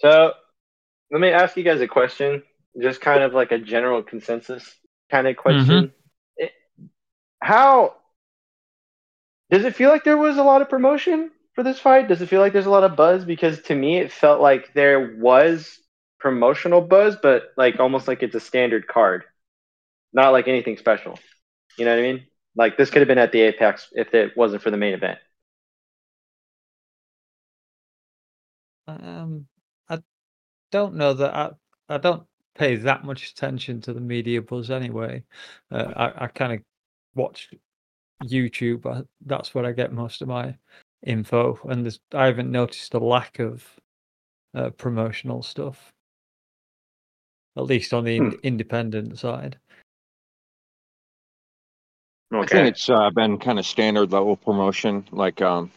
So let me ask you guys a question, just kind of like a general consensus kind of question. It, how does it feel like there was a lot of promotion for this fight? Does it feel like there's a lot of buzz? Because to me, it felt like there was promotional buzz, but like almost like it's a standard card, not like anything special. You know what I mean? Like this could have been at the Apex if it wasn't for the main event. Um, I don't know that I, I don't pay that much attention to the media buzz anyway. Uh, I, I kind of watch YouTube. I, that's where I get most of my info, and there's, I haven't noticed a lack of uh, promotional stuff, at least on the Hmm. in- independent side. I think it's uh, been kind of standard level promotion. Like, um,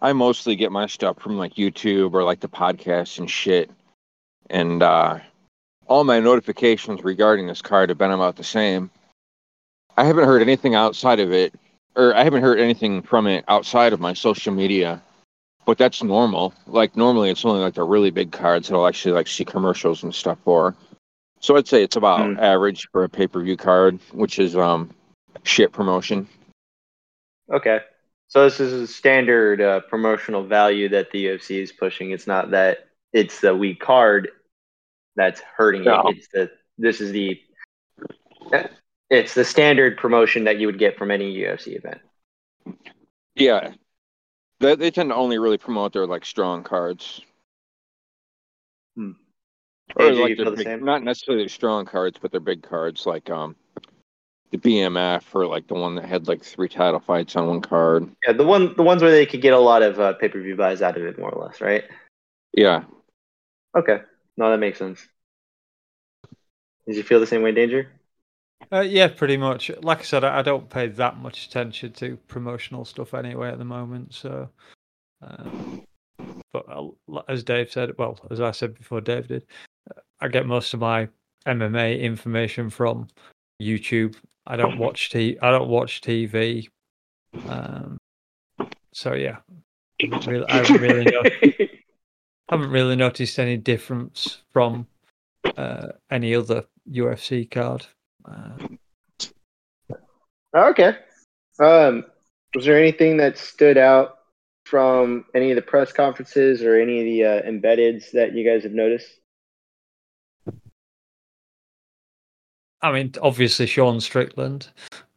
I mostly get my stuff from like YouTube or like the podcasts and shit. And uh, all my notifications regarding this card have been about the same. I haven't heard anything outside of it, or I haven't heard anything from it outside of my social media. But that's normal. Like normally, it's only like the really big cards that I'll actually like see commercials and stuff for. So I'd say it's about Hmm. average for a pay per view card, which is um shit promotion. Okay. So this is a standard uh, promotional value that the UFC is pushing. It's not that it's the weak card that's hurting No. it. It's the this is the it's the standard promotion that you would get from any UFC event. Yeah, they they tend to only really promote their like strong cards, Hmm. or AJ, like their big, not necessarily strong cards, but their big cards like um the BMF or like the one that had like three title fights on one card. Yeah, the one the ones where they could get a lot of uh, pay per view buys out of it, more or less, right? Yeah, Okay. No, that makes sense. Did you feel the same way, Danger? Uh, yeah, pretty much. Like I said, I, I don't pay that much attention to promotional stuff anyway at the moment. So, um, but I'll- as Dave said, well, as I said before, Dave did, uh, I get most of my MMA information from YouTube. I don't watch t- I don't watch TV. Um, so yeah, I really, I really, no- haven't really noticed any difference from uh, any other UFC card. Uh, Okay. Um, was there anything that stood out from any of the press conferences or any of the uh, embeddeds that you guys have noticed? I mean, obviously Sean Strickland.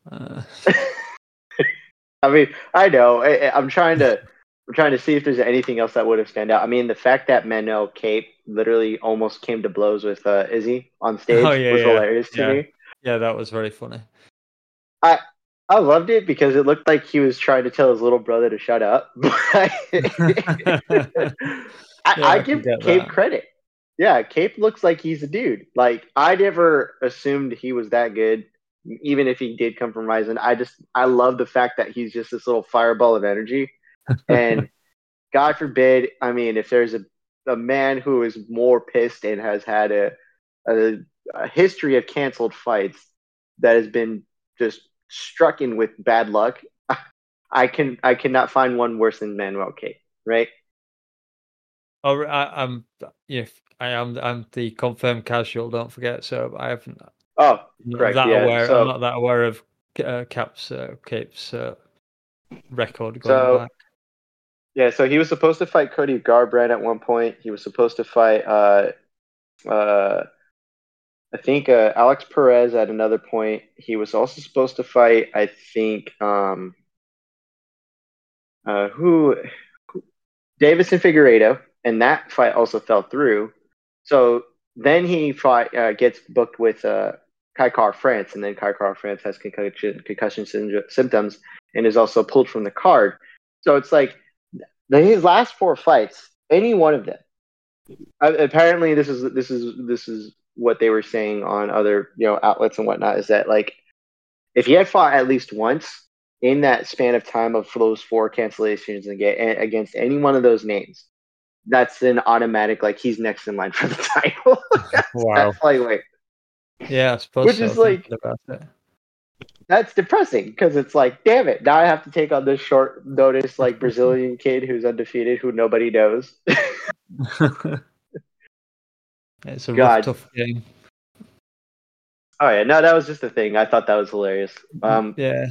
Uh, I mean, I know. I, I'm trying to. I'm trying to see if there's anything else that would have stand out. I mean, the fact that Manuel Kape literally almost came to blows with uh, Izzy on stage Oh, yeah, was yeah, hilarious to yeah. me. yeah, that was very funny. I I loved it because it looked like he was trying to tell his little brother to shut up. I, I give Kape that. credit. Yeah, Kape looks like he's a dude. Like I never assumed he was that good, even if he did come from Rizin. I just I love the fact that he's just this little fireball of energy. And God forbid, I mean, if there's a a man who is more pissed and has had a a, a history of canceled fights that has been just struck in with bad luck, I can I cannot find one worse than Manuel Kape, right? Oh, I, I'm yeah, I am. I'm the confirmed casual. Don't forget. So I haven't. Oh, Correct, that yeah, aware. so- I'm not that aware of uh, Cap's uh, Kape's uh, record going So- back. Yeah, so he was supposed to fight Cody Garbrandt at one point. He was supposed to fight, uh, uh, I think, uh, Alex Perez at another point. He was also supposed to fight, I think, um, uh, who, who Davison Figueiredo, and that fight also fell through. So then he fought, uh, gets booked with uh, Kai Kara France, and then Kai Kara France has concussion, concussion symptoms and is also pulled from the card. So it's like his last four fights, any one of them. Uh, apparently, this is this is this is what they were saying on other you know outlets and whatnot. Is that like if he had fought at least once in that span of time of those four cancellations and get against any one of those names, that's an automatic like he's next in line for the title. Wow. That's flyweight. Yeah, I suppose. Which so, is like- thinking about it. That's depressing because it's like, damn it, now I have to take on this short notice like Brazilian kid who's undefeated who nobody knows. It's a God. rough, tough game. Oh yeah, no, that was just a thing. I thought that was hilarious. Um, Yeah.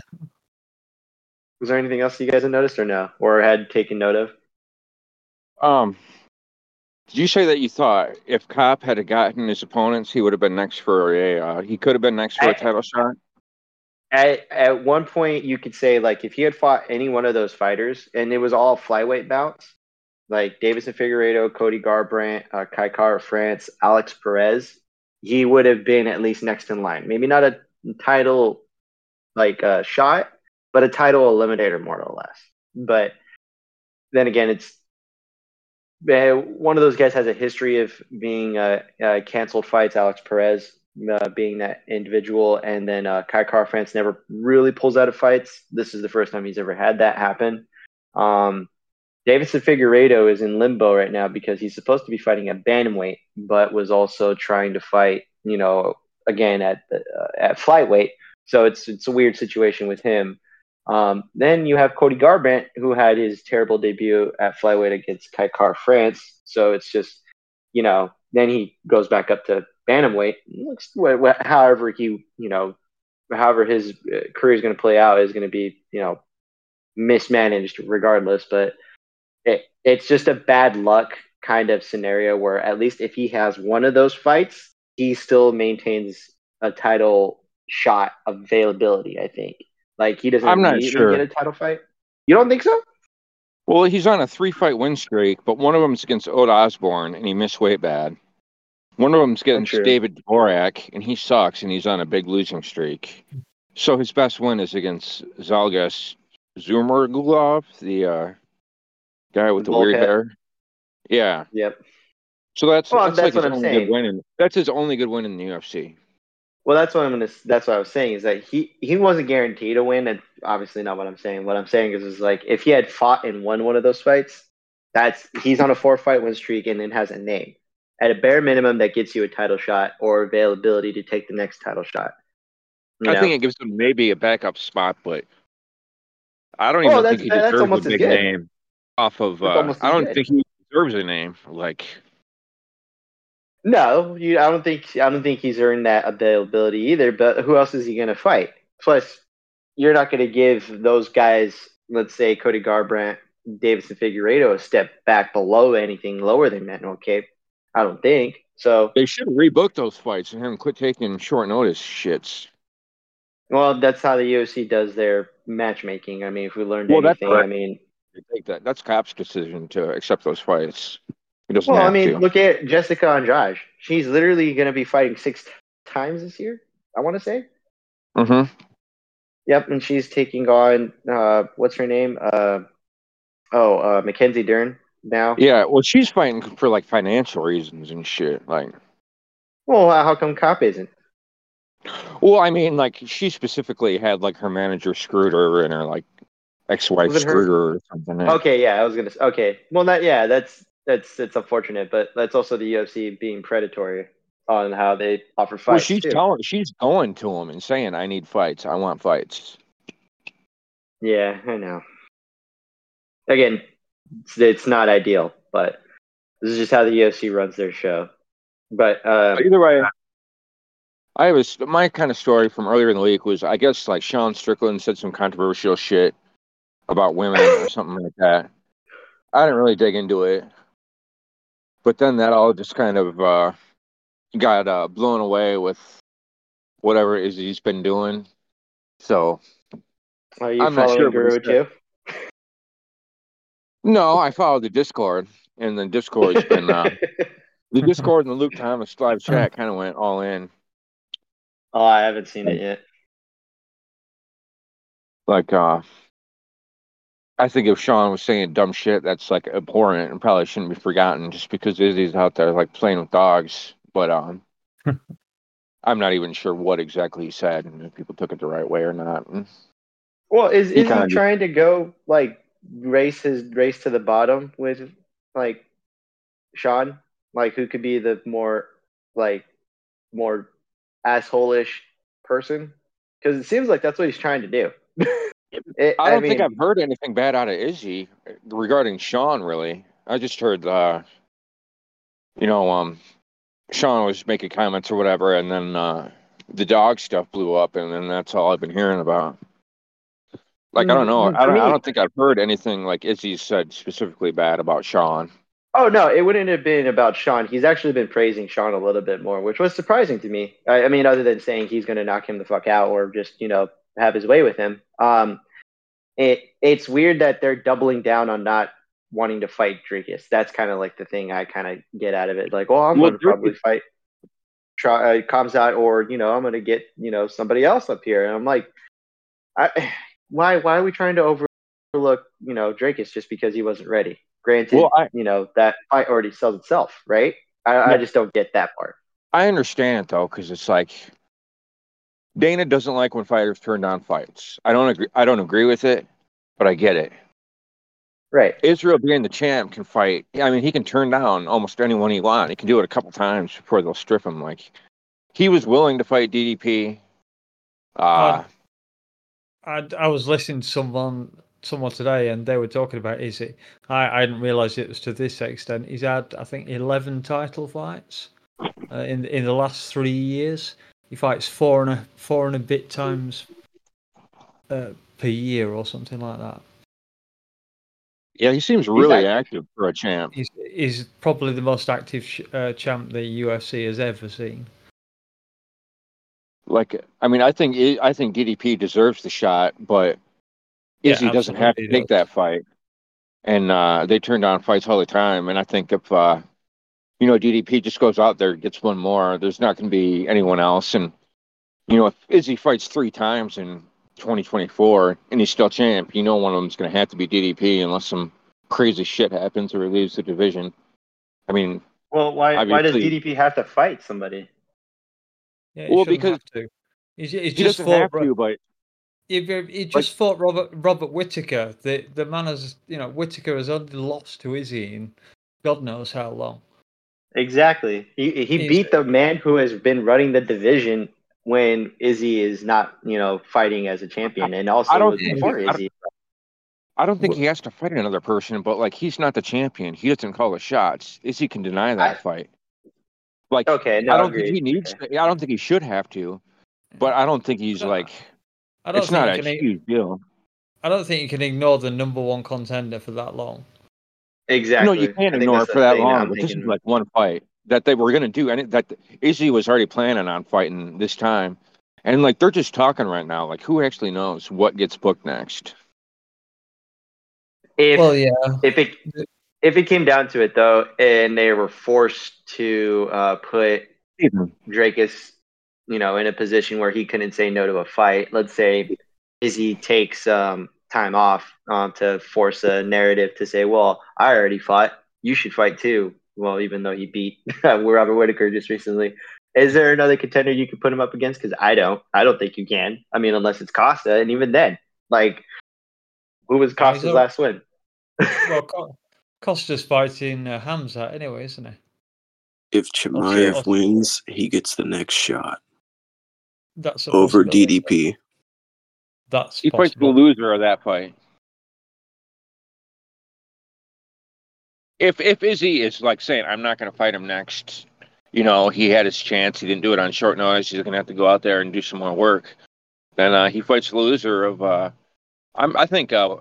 was there anything else you guys had noticed or no, or had taken note of? Um, did you say that you thought if Cop had gotten his opponents, he would have been next for a uh, he could have been next for a title shot? At at one point, you could say like if he had fought any one of those fighters, and it was all flyweight bouts, like Davison Figueiredo, Cody Garbrandt, uh, Kai Kara France, Alex Perez, he would have been at least next in line. Maybe not a title like uh, shot, but a title eliminator more or less. But then again, it's uh, one of those guys has a history of being uh, uh, canceled fights. Alex Perez uh, being that individual, and then uh, Kai Kara France never really pulls out of fights. This is the first time he's ever had that happen. Um, Davidson Figueiredo is in limbo right now because he's supposed to be fighting at bantamweight, but was also trying to fight, you know, again at the, uh, at flyweight. So it's it's a weird situation with him. Um, then you have Cody Garbrandt, who had his terrible debut at flyweight against Kai Kara France. So it's just, you know, then he goes back up to bantamweight. Looks however he, you know, however his uh, career is going to play out is going to be, you know, mismanaged regardless. But it, it's just a bad luck kind of scenario where at least if he has one of those fights, he still maintains a title shot availability. I think. Like he doesn't I'm not sure. get a title fight. You don't think so? Well, he's on a three fight win streak, but one of them's against Ode Osbourne, and he missed weight bad. One of them's True. David Dvorak, and he sucks, and he's on a big losing streak. So his best win is against Zhalgas Zhumagulov, the uh, guy with The the, weird hair. Yeah. Yep. So that's Well, that's, that's like what his I'm only saying. good win. In, that's his only good win in the UFC. Well, that's what I'm gonna. That's what I was saying is that he he wasn't guaranteed a win. And obviously not what I'm saying. What I'm saying is is like if he had fought and won one of those fights, that's he's on a four fight win streak and then has a name. At a bare minimum, that gets you a title shot or availability to take the next title shot. You I know? think it gives him maybe a backup spot, but I don't Well, even think he deserves a big name off of. Uh, I don't good. think he deserves a name. Like No, you, I don't think I don't think he's earned that availability either. But who else is he going to fight? Plus, you're not going to give those guys, let's say Cody Garbrandt, Davidson Figueiredo, a step back below anything lower than Manuel Kape. I don't think so. they should rebook those fights and have him quit taking short notice shits. Well, that's how the UFC does their matchmaking. I mean, if we learned Well, anything, I mean, take that. That's Cap's decision to accept those fights. He doesn't well, I mean, to. look at Jessica Andrade. She's literally going to be fighting six times this year. I want to say. hmm Yep, and she's taking on uh, what's her name? Uh, oh, uh, Mackenzie Dern now. Yeah, well, she's fighting for like financial reasons and shit. Like, Well, how come Cop isn't? well, I mean, like she specifically had like her manager screwed her and her like ex-wife her? screwed her or something. Okay, yeah, I was gonna. Okay, well, that yeah, that's that's it's unfortunate, but that's also the UFC being predatory on how they offer fights. well, she's too. telling, she's going to him and saying, "I need fights. I want fights." Yeah, I know. Again, it's, it's not ideal, but this is just how the UFC runs their show. But uh, Either way, I was my kind of story from earlier in the week was I guess like Sean Strickland said some controversial shit about women or something like that. I didn't really dig into it, but then that all just kind of uh, got uh, blown away with whatever it is he's been doing. So are you I'm not sure Guru too? No, I followed the Discord, and the Discord's been uh, the Discord and the Luke Thomas live chat kind of went all in. oh, I haven't seen it yet. like uh I think if Sean was saying dumb shit that's like abhorrent and probably shouldn't be forgotten just because Izzy's out there like playing with dogs. But um I'm not even sure what exactly he said and if people took it the right way or not. Well, is He is he kinda- trying to go like race his race to the bottom with like Sean? Like who could be the more like more asshole-ish person? Because it seems like that's what he's trying to do. It- I don't think mean, I've heard anything bad out of Izzy regarding Sean really. I just heard uh you know, um Sean was making comments or whatever, and then uh, the dog stuff blew up, and then that's all I've been hearing about. Like I don't know, Mm, I don't, for I don't think I've heard anything like Izzy said specifically bad about Sean. Oh no, it wouldn't have been about Sean. He's actually been praising Sean a little bit more, which was surprising to me. I, I mean, other than saying he's going to knock him the fuck out or just you know have his way with him. Um, it it's weird that they're doubling down on not wanting to fight Dricus. That's kind of like the thing I kind of get out of it. Like, well, I'm Well, going to probably fight try uh, out, or you know, I'm going to get you know somebody else up here, and I'm like, I, why why are we trying to overlook you know Dricus just because he wasn't ready? Granted, Well, I- you know that fight already sells itself, right? I, I just don't get that part. I understand it though, because it's like Dana doesn't like when fighters turn down fights. I don't agree. I don't agree with it, but I get it. Right. Israel being the champ can fight. I mean, he can turn down almost anyone he wants. He can do it a couple times before they'll strip him. Like he was willing to fight DDP. Uh, I, I was listening to someone someone today, and they were talking about Izzy. I, I didn't realize it was to this extent. He's had, I think, eleven title fights uh, in in the last three years. He fights four and a four and a bit times uh, per year or something like that. yeah, he seems really active. active for a champ. He's he's probably the most active sh- uh, champ the UFC has ever seen. Like, I mean, I think I think DDP deserves the shot, but Yeah, Izzy doesn't have to take that fight. And uh, they turn down fights all the time. And I think if uh, you know DDP just goes out there gets one more, there's not going to be anyone else. And you know if Izzy fights three times in 2024 and he's still champ, you know one of them's going to have to be DDP unless some crazy shit happens or he leaves the division. I mean, Well, why why does DDP have to fight somebody? Yeah, he Well, because have to. He's, he's he just doesn't fought have Ro- to, but He, he just fought Robert Robert Whitaker. The the man has you know Whitaker has only lost to Izzy in God knows how long. Exactly. He he He's- beat the man who has been running the division when Izzy is not, you know, fighting as a champion, and also I don't was think- before I don't- Izzy. I don't think he has to fight another person. But like, he's not the champion. He doesn't call the shots. Izzy can deny that I- fight. Like, Okay, no, I don't agreed. think he needs. Okay. To, I don't think he should have to. But I don't think he's Uh, like. I don't It's think not a can, ig- huge deal. I don't think you can ignore the number one contender for that long. Exactly. No, you can't ignore it for that long. I'm But this is like one fight that they were going to do, and it, that Izzy was already planning on fighting this time. And like they're just talking right now. Like, who actually knows what gets booked next? if well, yeah, if it if it came down to it though, and they were forced to uh, put Dricus, you know, in a position where he couldn't say no to a fight. Let's say Izzy takes um, time off um, to force a narrative to say, "Well, I already fought. You should fight too." Well, even though he beat Robert Whitaker just recently, is there another contender you could put him up against? Because I don't. I don't think you can. I mean, unless it's Costa, and even then, like, who was Costa's last win? well, Co- Costa's fighting uh, Hamza anyway, isn't he? If Chimaev true. wins, he gets the next shot That's over. DDP. That's He fights the loser of that fight. If if Izzy is like saying, "I'm not going to fight him next," you know, he had his chance. He didn't do it on short notice. He's going to have to go out there and do some more work. Then uh, he fights the loser of. Uh, I'm, I think uh,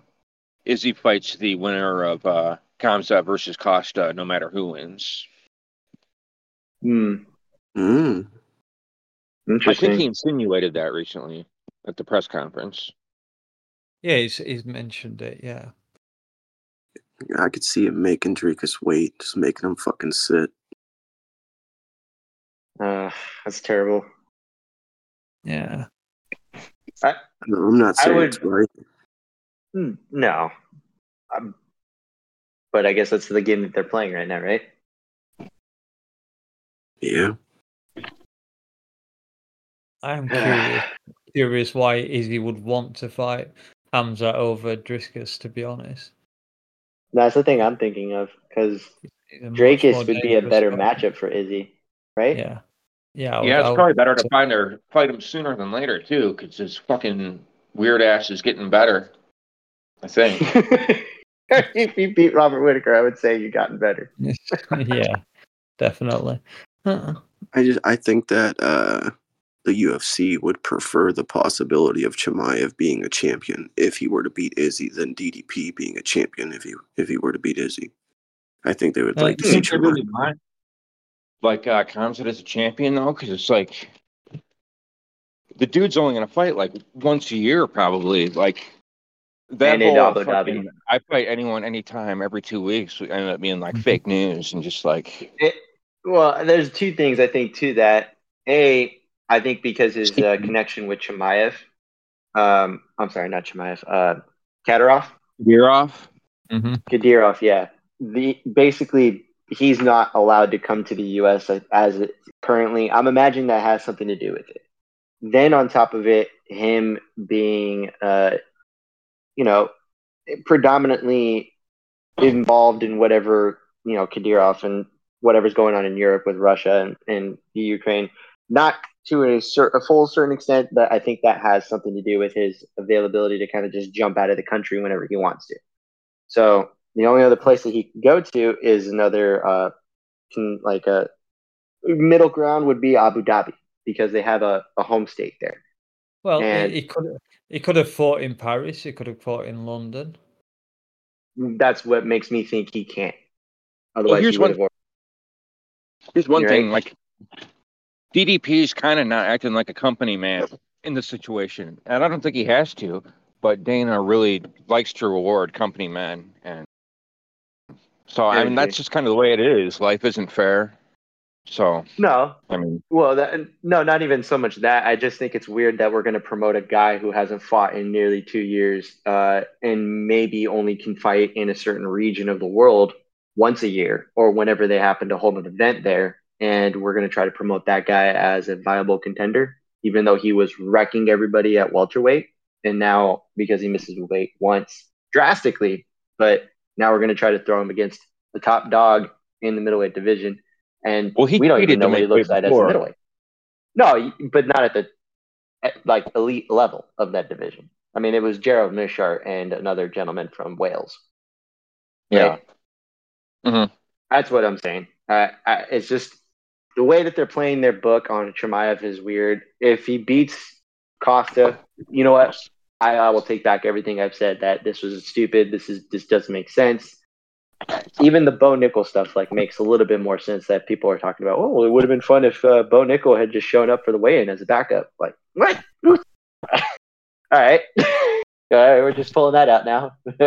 Izzy fights the winner of uh, Kamsa versus Costa, no matter who wins. Hmm. Mm. I think he insinuated that recently at the press conference. Yeah, he's, he's mentioned it. Yeah, I could see him making Dricus wait, just making him fucking sit. Uh, that's terrible. yeah. No, I'm not I saying would- it's right. Hmm, No. Um, but I guess that's the game that they're playing right now, right? Yeah. I'm curious, curious why Izzy would want to fight Hamza over Dricus. To be honest, That's the thing I'm thinking of because He's Dricus would be a better fighter. matchup for Izzy, right? Yeah, yeah. I would- Yeah, it's would probably better to find her fight him sooner than later too, because his fucking weird ass is getting better. I think. if you beat Robert Whitaker, I would say you've gotten better. yeah, definitely. Uh-uh. I just I think that uh, the UFC would prefer the possibility of Chimaev being a champion if he were to beat Izzy than DDP being a champion if he if he were to beat Izzy. I think they would Uh, like to see Chimaev. really want like uh, Khamzat as a champion though, because it's like the dude's only gonna fight like once a year probably. Like that And in whole Abu Dhabi. I fight anyone anytime every two weeks. We ended up being like Mhm. fake news and just like It, well, there's two things I think to that. A, I think because his uh, connection with Chimaev, um, I'm sorry, not Chimaev, uh, Kadyrov, year off. Mhm. Kadyrov, yeah. The basically he's not allowed to come to the U.S. as it currently. I'm imagining that has something to do with it. Then on top of it, him being, uh, you know, predominantly involved in whatever you know Kadyrov and whatever's going on in Europe with Russia and, and the Ukraine. Not to a, cer- a full certain extent, but I think that has something to do with his availability to kind of just jump out of the country whenever he wants to. So the only other place that he can go to is another, uh, can, like a middle ground would be Abu Dhabi because they have a, a home state there. Well, And- he could he could have fought in Paris. He could have fought in London. That's what makes me think he can't. Otherwise, here's he one- Here's one You're thing, right. like is kind of not acting like a company man in this situation, and I don't think he has to. But Dana really likes to reward company men, and so I I mean that's just kind of the way it is. Life isn't fair, so No, I mean Well, that, no, not even so much that. I just think it's weird that we're going to promote a guy who hasn't fought in nearly two years, uh, and maybe only can fight in a certain region of the world once a year or whenever they happen to hold an event there. And we're going to try to promote that guy as a viable contender, even though he was wrecking everybody at welterweight, and now because he misses weight once drastically, but now we're going to try to throw him against the top dog in the middleweight division. And Well, he we don't even know what he looks like as a middleweight. No, but not at the at, like elite level of that division. I mean, it was Gerald Meerschaert and another gentleman from Wales. yeah. right? That's what I'm saying. Uh, I, it's just the way that they're playing their book on Chimaev is weird. If he beats Costa, you know what? I, I will take back everything I've said. That this was stupid. This is this doesn't make sense. Even the Bo Nickal stuff like makes a little bit more sense. That people are talking about. Oh, it would have been fun if uh, Bo Nickal had just shown up for the weigh-in as a backup. Like what? All right. All right, we're just pulling that out now.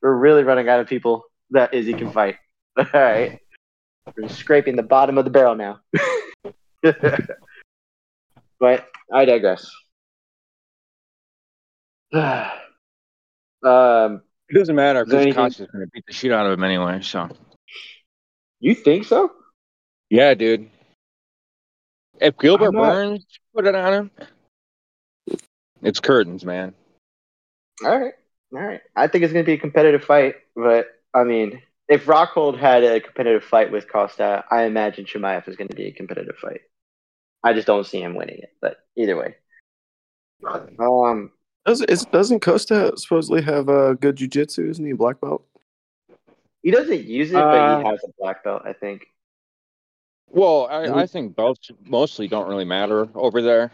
we're really running out of people that Izzy can fight. All right. We're scraping the bottom of the barrel now. but I digress. um, It doesn't matter Is because anything- Costa's going to beat the shit out of him anyway. So you think so? yeah, dude. If Gilbert not- Burns put it on him, it's curtains, man. All right. All right. I think it's going to be a competitive fight, but I mean, if Rockhold had a competitive fight with Costa, I imagine Chimaev is going to be a competitive fight. I just don't see him winning it, but either way. Um, Does is, doesn't Costa supposedly have a uh, good jujitsu? Isn't he a black belt? he doesn't use it, but Uh, he has a black belt, I think. Well, I, It I think belts mostly don't really matter over there.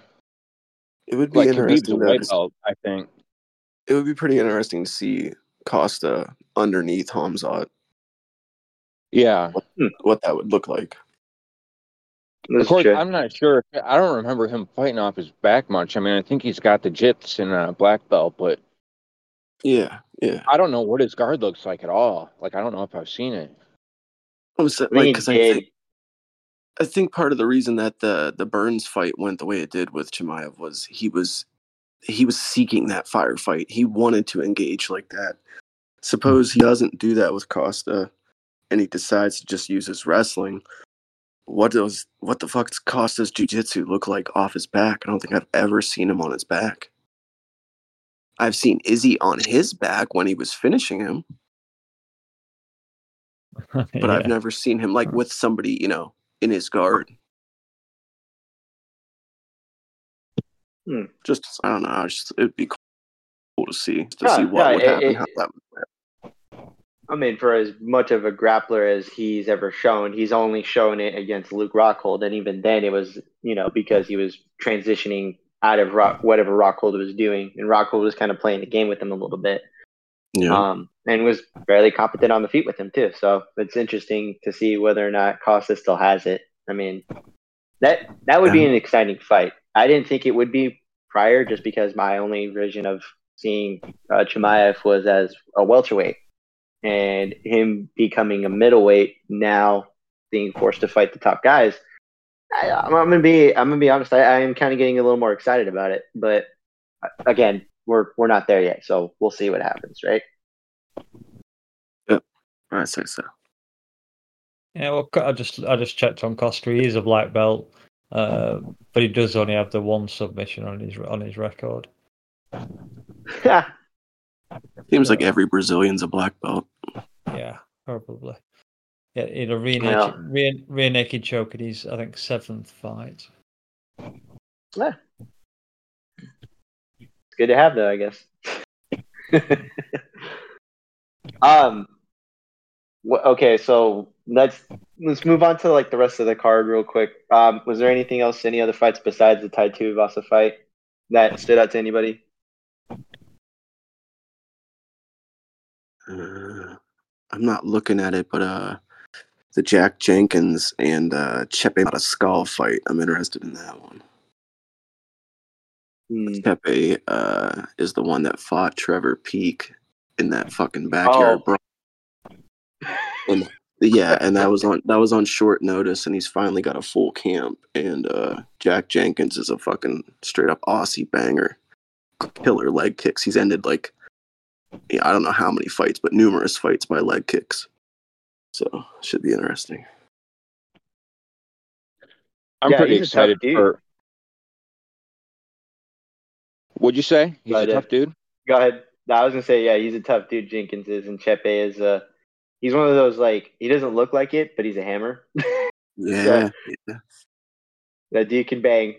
It would be Like Khabib's a interesting. white To, belt, I think. it would be pretty interesting to see Costa underneath Hamzat. Yeah. What that would look like. That's Of course. I'm not sure. I don't remember him fighting off his back much. I mean, I think he's got the jits and a black belt, but Yeah, yeah. I don't know what his guard looks like at all. Like, I don't know if I've seen it. I was I like, think because I did. think I think part of the reason that the the Burns fight went the way it did with Chimaev was he was he was seeking that firefight. He wanted to engage like that. Suppose he doesn't do that with Costa, and he decides to just use his wrestling. What does what the fuck does Costa's jujitsu look like off his back? I don't think I've ever seen him on his back. I've seen Izzy on his back when he was finishing him, but Yeah. I've never seen him like with somebody, you know, in his guard. Hmm. Just I don't know. Just it'd be cool to see to Yeah, see what yeah, would it- happen. it- how that would work. I mean, for as much of a grappler as he's ever shown, he's only shown it against Luke Rockhold, and even then, it was you know because he was transitioning out of rock, whatever Rockhold was doing, and Rockhold was kind of playing the game with him a little bit, Yeah. um, and was fairly competent on the feet with him too. So it's interesting to see whether or not Costa still has it. I mean, that that would be an exciting fight. I didn't think it would be prior, just because my only vision of seeing uh, Chimaev was as a welterweight, and him becoming a middleweight now, being forced to fight the top guys. I, I'm, I'm gonna be I'm gonna be honest. I, I am kind of getting a little more excited about it, but uh, again, we're we're not there yet, so we'll see what happens, right? I say so. Yeah, well, I just I just checked on Costa. He is a black belt, uh, but he does only have the one submission on his on his record. Seems like every Brazilian's a black belt. Yeah, probably. Yeah, in a rear Yeah. rear, rear naked choke in his I think seventh fight. Yeah. It's good to have though, I guess. um wh- okay, so let's let's move on to like the rest of the card real quick. Um was there anything else, any other fights besides the Tai Vasa fight that stood out to anybody? Uh, I'm not looking at it, but uh, the Jack Jenkins and uh, Chepe Mariscal fight. I'm interested in that one. Hmm. Chepe uh, is the one that fought Trevor Peek in that fucking backyard Oh. brawl. And yeah, and that was on that was on short notice, and he's finally got a full camp. And uh, Jack Jenkins is a fucking straight up Aussie banger, killer leg kicks. He's ended like yeah, I don't know how many fights, but numerous fights by leg kicks. So should be interesting. I'm Yeah, pretty he's a tough excited for. What'd you say? He's But, a uh, tough dude. Go ahead. I was gonna say, yeah, he's a tough dude. Jenkins is, and Chepe is. Uh, he's one of those like he doesn't look like it, but he's a hammer. Yeah, yeah. that dude can bang.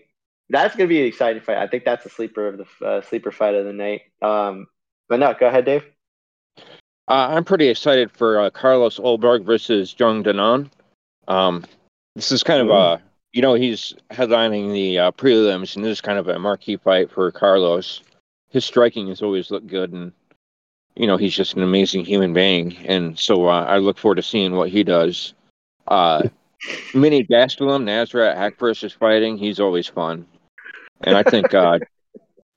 That's gonna be an exciting fight. I think that's a sleeper of the uh, sleeper fight of the night. Um, but no, go ahead, Dave. Uh, I'm pretty excited for uh, Carlos Ulberg versus Jung Danan. Um, this is kind of a, you know, he's headlining the uh, prelims, and this is kind of a marquee fight for Carlos. His striking has always looked good, and you know, he's just an amazing human being, and so uh, I look forward to seeing what he does. Uh, Mini Gastelum, Nasrat Haqparast is fighting. He's always fun, and I think uh,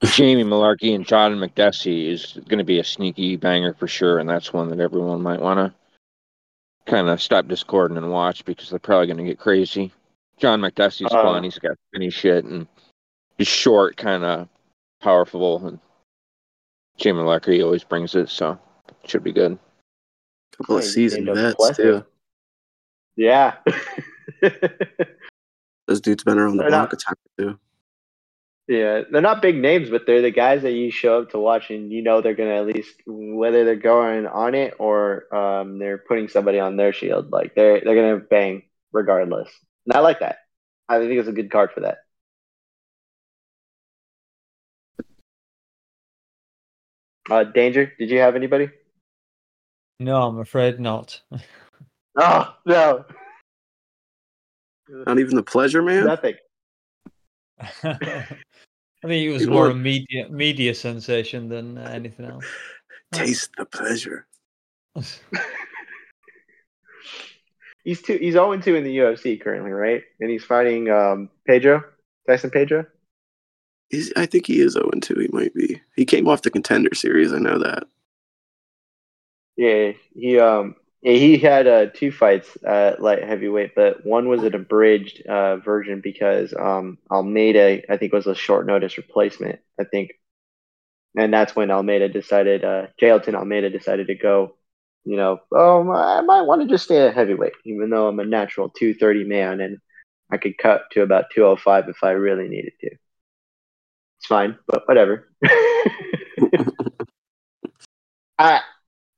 Jamie Mullarkey and John Makdessi is going to be a sneaky banger for sure, and that's one that everyone might want to kind of stop discording and watch because they're probably going to get crazy. John Makdessi's Uh. fun. He's got funny shit, and he's short, kind of powerful, and Jamie Mullarkey always brings it, so it should be good. couple of Yeah, seasoned vets too. Yeah. Those dudes been around the block a time or two. Yeah, they're not big names, but they're the guys that you show up to watch, and you know they're gonna at least whether they're going on it or um, they're putting somebody on their shield. Like they're they're gonna bang regardless. And I like that. I think it's a good card for that. Uh, Danger, did you have anybody? No, I'm afraid not. Oh no, Not even the pleasure, man. nothing. I think it was People more are- a media media sensation than uh, anything else. Taste the pleasure. He's two. He's zero two in the UFC currently, right? And he's fighting um, Pedro, Tyson Pedro. He's, I think he is 0 2. He might be. He came off the contender series. I know that. Yeah, he um yeah, he had uh, two fights at light heavyweight, but one was an abridged uh, version because um Almeida I think was a short notice replacement. I think, and that's when Almeida decided uh Jailton Almeida decided to go. You know, oh I might want to just stay at heavyweight, even though I'm a natural 230 man and I could cut to about 205 if I really needed to. It's fine, but whatever. I,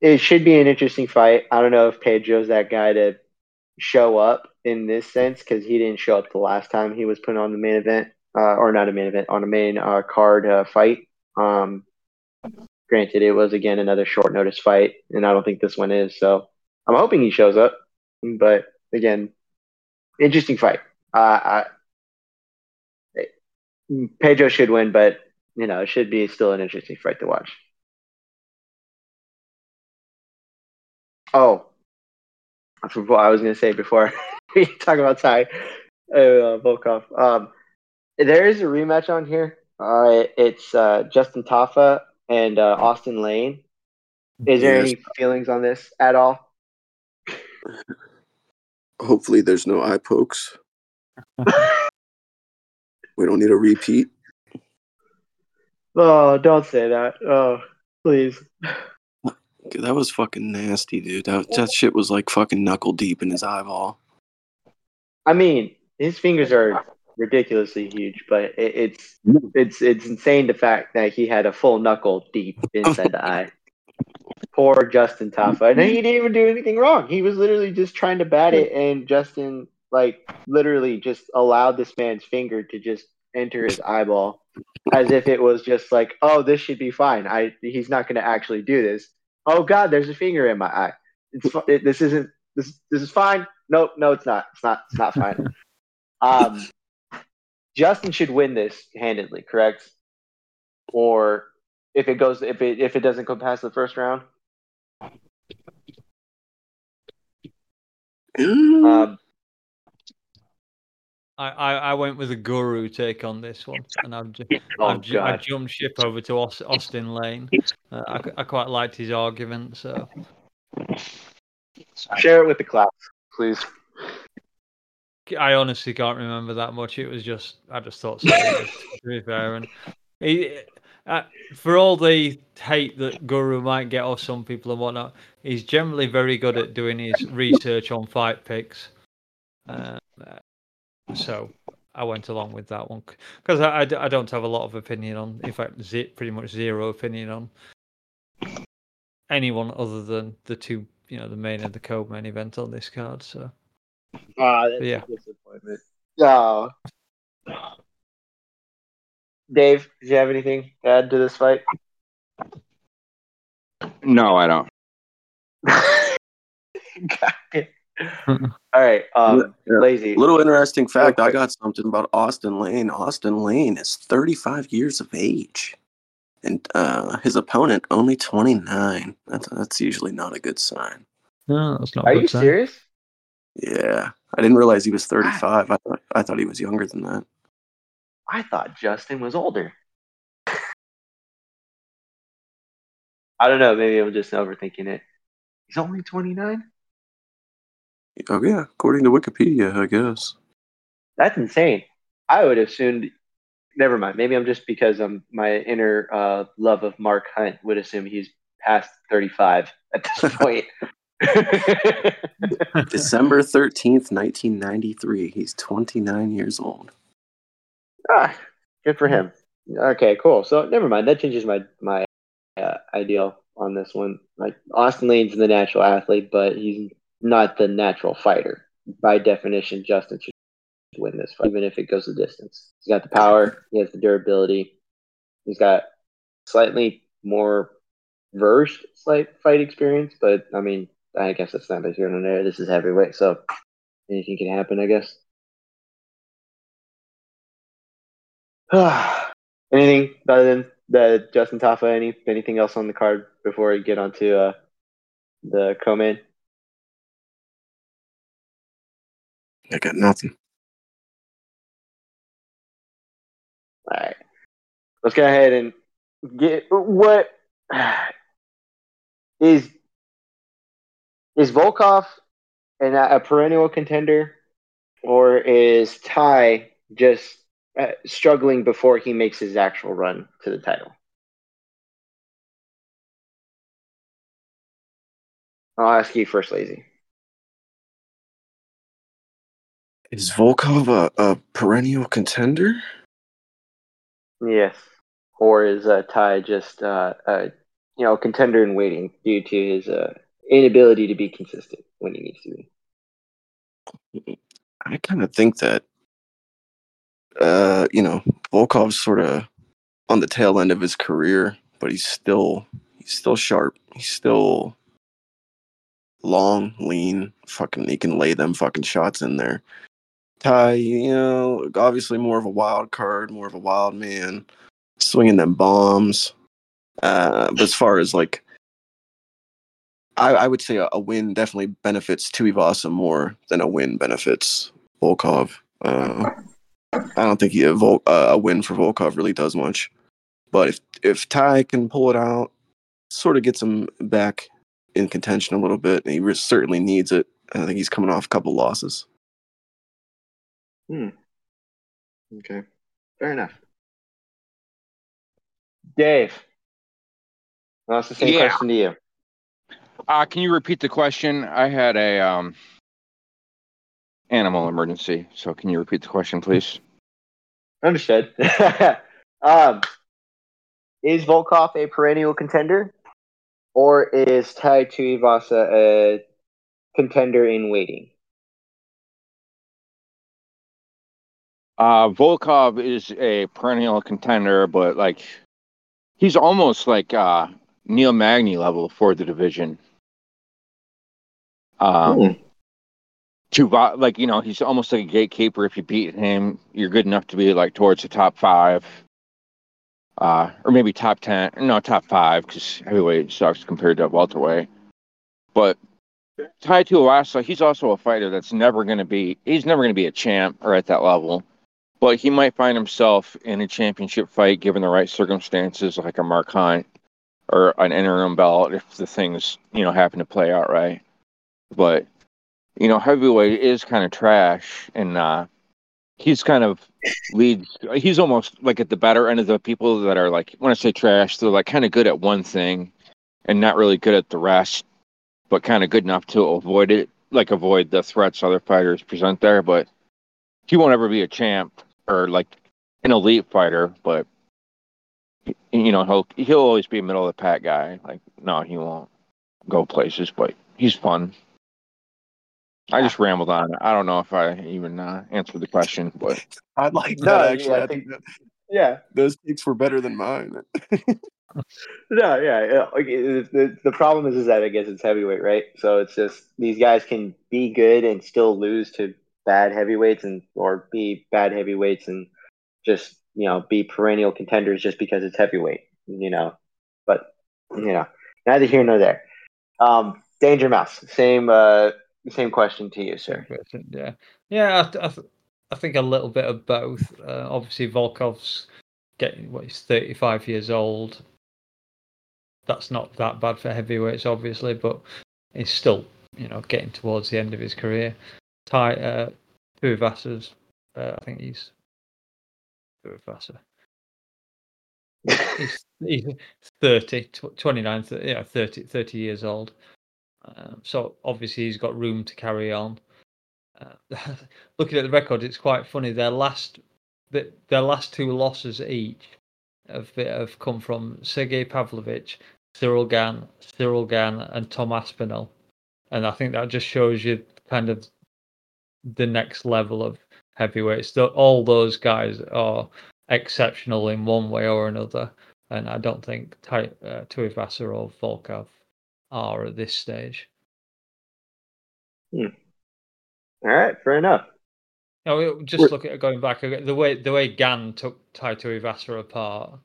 it should be an interesting fight. I don't know if Pedro's that guy to show up in this sense because he didn't show up the last time he was put on the main event, uh, or not a main event, on a main uh, card uh, fight. Um, granted, it was again another short notice fight, and I don't think this one is. So I'm hoping he shows up. But again, interesting fight. I, Pedro should win, but you know it should be still an interesting fight to watch. Oh, that's what I was going to say before we talk about Tai uh, Volkov. Um, there is a rematch on here. Uh, it's uh, Justin Tafa and uh, Austen Lane. Is there Yes. any feelings on this at all? Hopefully, there's no eye pokes. we don't need a repeat. Oh, don't say that. Oh, please. That was fucking nasty, dude. That, that shit was like fucking knuckle deep in his eyeball. I mean, his fingers are ridiculously huge, but it, it's it's it's insane the fact that he had a full knuckle deep inside the eye. Poor Justin Tafa, and he didn't even do anything wrong. He was literally just trying to bat it, and Justin like literally just allowed this man's finger to just enter his eyeball, as if it was just like, oh, this should be fine. I he's not going to actually do this. Oh God, there's a finger in my eye. It's it, this isn't this this is fine. Nope, no, it's not. It's not. It's not fine. Um, Justin should win this handedly, correct? Or if it goes, if it if it doesn't go past the first round, Mm, um, I, I, I went with a guru take on this one, and I've, ju- oh I've ju- I jumped ship over to Austen Lane. Uh, I, I quite liked his argument, so share it with the class, please. I honestly can't remember that much. It was just I just thought so. to be fair, and he, uh, for all the hate that Guru might get off some people and whatnot, he's generally very good at doing his research on fight picks. Uh, so I went along with that one because I I don't have a lot of opinion on, in fact, ze- pretty much zero opinion on anyone other than the two, you know, the main and the co-main event on this card. So Ah, that's Yeah. a disappointment. Oh. Dave, do you have anything to add to this fight? No, I don't. Got it. All right, um, Yeah. lazy. Little interesting fact. I got something about Austen Lane. Austen Lane is 35 years of age, and uh, his opponent only 29. That's that's usually not a good sign. no, that's not. Are a you sign. serious? Yeah, I didn't realize he was 35. I thought I thought he was younger than that. I thought Justin was older. I don't know. Maybe I'm just overthinking it. He's only 29. Oh yeah, according to Wikipedia, I guess. That's insane. I would assume. Never mind. Maybe I'm just because I'm my inner uh, love of Mark Hunt would assume he's past 35 at this point. December 13th, 1993. He's 29 years old. ah, good for him. Okay, cool. So never mind. That changes my my uh, ideal on this one. Like Austen Lane's the natural athlete, but he's not the natural fighter. By definition, Justin should win this fight, even if it goes the distance. He's got the power. He has the durability. He's got slightly more versed slight fight experience, but I mean, I guess that's not here nor there. This is heavyweight, so anything can happen, I guess. anything other than the Justin Tafa? Any anything else on the card before we get onto uh, the co-main? I got nothing. All right, let's go ahead and get what is is Volkov and a perennial contender, or is Tai just uh, struggling before he makes his actual run to the title? I'll ask you first, Lazy. Is Volkov a, a perennial contender? Yes. Or is uh, Tai just uh, a you know contender in waiting due to his uh, inability to be consistent when he needs to be? I kind of think that, uh, you know, Volkov's sort of on the tail end of his career. but he's still he's still sharp. He's still long, lean, fucking he can lay them fucking shots in there. Tai, you know, obviously more of a wild card, more of a wild man, swinging them bombs. Uh, but as far as like, I, I would say a, a win definitely benefits Tuivasa more than a win benefits Volkov. Uh, I don't think he, a, Vol, uh, a win for Volkov really does much. But if if Tai can pull it out, sort of gets him back in contention a little bit, and he re- certainly needs it. I think he's coming off a couple losses. Hmm. Okay. Fair enough. Dave. I'll the same Yeah. question to you. Uh, can you repeat the question? I had a um, animal emergency, so can you repeat the question, please? Understood. um, is Volkov a perennial contender, or is Tai Tuivasa a contender in waiting? Uh, Volkov is a perennial contender, but like he's almost like uh, Neil Magny level for the division. Um, Hmm. Like you know, he's almost like a gatekeeper. If you beat him, you're good enough to be like towards the top five, uh, or maybe top ten. No, top five because heavyweight sucks compared to welterweight. But Tai Tuivasa, he's also a fighter that's never going to be. He's never going to be a champ or at that level. But he might find himself in a championship fight given the right circumstances, like a Mark Hunt or an interim belt if the things you know happen to play out right. But you know, heavyweight is kind of trash, and uh, he's kind of leads. He's almost like at the better end of the people that are like when I say trash, they're like kind of good at one thing and not really good at the rest, but kind of good enough to avoid it, like avoid the threats other fighters present there. But he won't ever be a champ or like an elite fighter, but you know he'll he'll always be a middle of the pack guy. Like no, he won't go places, but he's fun. I just rambled on. I don't know if I even uh, answered the question, but I like No, that yeah, actually. I I think that Yeah. those picks were better than mine. No, yeah. yeah. Like, the, the problem is, is that I guess it's heavyweight, right? So it's just these guys can be good and still lose to bad heavyweights, and or be bad heavyweights and just you know be perennial contenders just because it's heavyweight, you know. But you know, neither here nor there. Um, Danger Mouse, same uh, same question to you, sir. Yeah, yeah. I, I, I think a little bit of both. Uh, obviously, Volkov's getting what he's thirty-five years old. That's not that bad for heavyweights, obviously, but he's still, you know, getting towards the end of his career. Tai, uh, Tuivasa's, uh, I think he's Tuivasa. He's, he's 30, tw- 29, th- yeah, 30, 30 years old. Um, so obviously he's got room to carry on. Uh, looking at the record, it's quite funny. Their last, the- their last two losses each have, have come from Sergei Pavlovich, Ciryl Gane, Ciryl Gane, and Tom Aspinall, and I think that just shows you kind of the next level of heavyweights. Tho- All those guys are exceptional in one way or another, and I don't think Tai, uh, Tuivasa or Volkov are at this stage. All right, fair enough. No, just We're- look at going back the way the way Gane took Tai Tuivasa apart.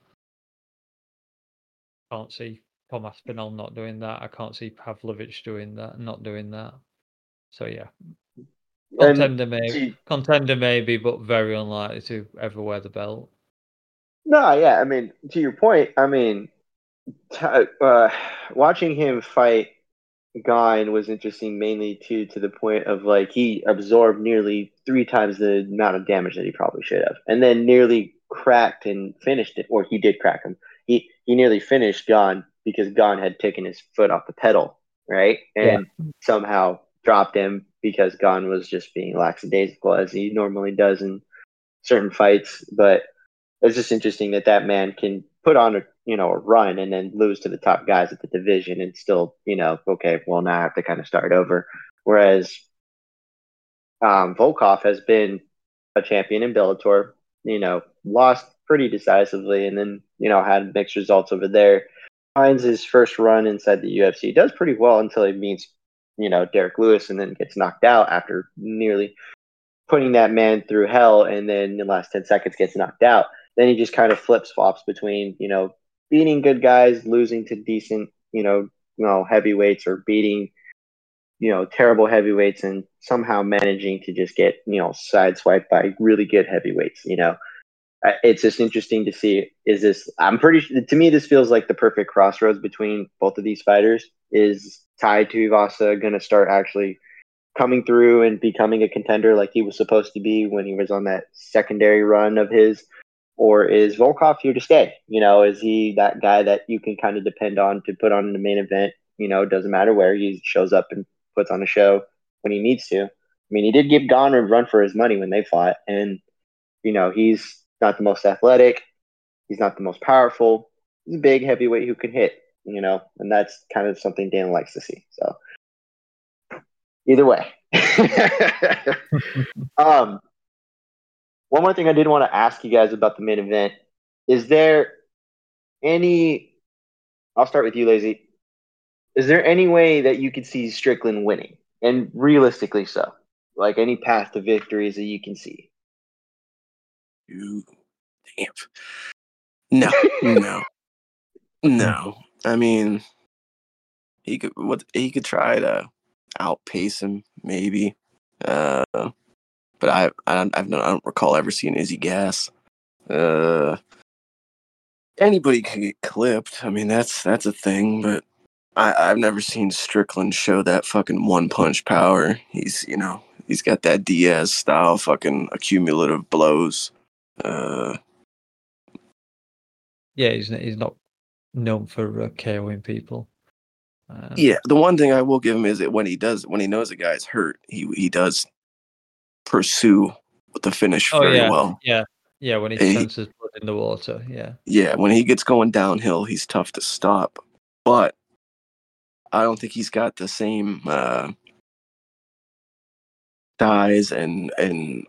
Can't see Tom Aspinall not doing that. I can't see Pavlovich doing that, not doing that. So yeah, contender maybe, contender maybe, but very unlikely to ever wear the belt. No, yeah. I mean, to your point, I mean, t- uh, watching him fight Gane was interesting, mainly to to the point of like he absorbed nearly three times the amount of damage that he probably should have, and then nearly cracked and finished it, or he did crack him. He he nearly finished Gane because Gane had taken his foot off the pedal, right, and somehow dropped him because Gane was just being lackadaisical as he normally does in certain fights, but it's just interesting that that man can put on a you know a run and then lose to the top guys at the division and still you know okay well now I have to kind of start over. Whereas um, Volkov has been a champion in Bellator, you know, lost pretty decisively and then you know, had mixed results over there. Finds his first run inside the UFC, does pretty well until he meets, you know, Derrick Lewis and then gets knocked out after nearly putting that man through hell and then in the last 10 seconds gets knocked out. Then he just kind of flips flops between, you know, beating good guys, losing to decent, you know, you know, heavyweights or beating, you know, terrible heavyweights and somehow managing to just get, you know, sideswiped by really good heavyweights, you know. It's just interesting to see is this I'm pretty to me this feels like the perfect crossroads between both of these fighters. Is Tai Tuivasa going to start actually coming through and becoming a contender like he was supposed to be when he was on that secondary run of his or is Volkov here to stay? You know, is he that guy that you can kind of depend on to put on the main event? You know, it doesn't matter where he shows up and puts on a show when he needs to. I mean, he did give Gane a run for his money when they fought, and you know, he's not the most athletic, he's not the most powerful. He's a big heavyweight who can hit, you know, and that's kind of something Dan likes to see. So, either way. um, one more thing I did want to ask you guys about the main event. Is there any I'll start with you, Lazy. Is there any way that you could see Strickland winning? And realistically so. Like any path to victories that you can see. You, damn. No, no, no. I mean, he could what he could try to outpace him, maybe. Uh, but I I don't, I've I don't recall ever seeing Izzy gas. Uh, anybody can get clipped. I mean, that's that's a thing, but I I've never seen Strickland show that fucking one punch power. He's you know he's got that Diaz style fucking accumulative blows. Uh, Yeah, he's he's not known for uh, KOing people. Um, Yeah, the one thing I will give him is that when he does, when he knows a guy's hurt, he he does pursue the finish Oh, very yeah. well. yeah, yeah. When he He- senses blood in the water, yeah. Yeah, when he gets going downhill, he's tough to stop. But I don't think he's got the same uh, size and and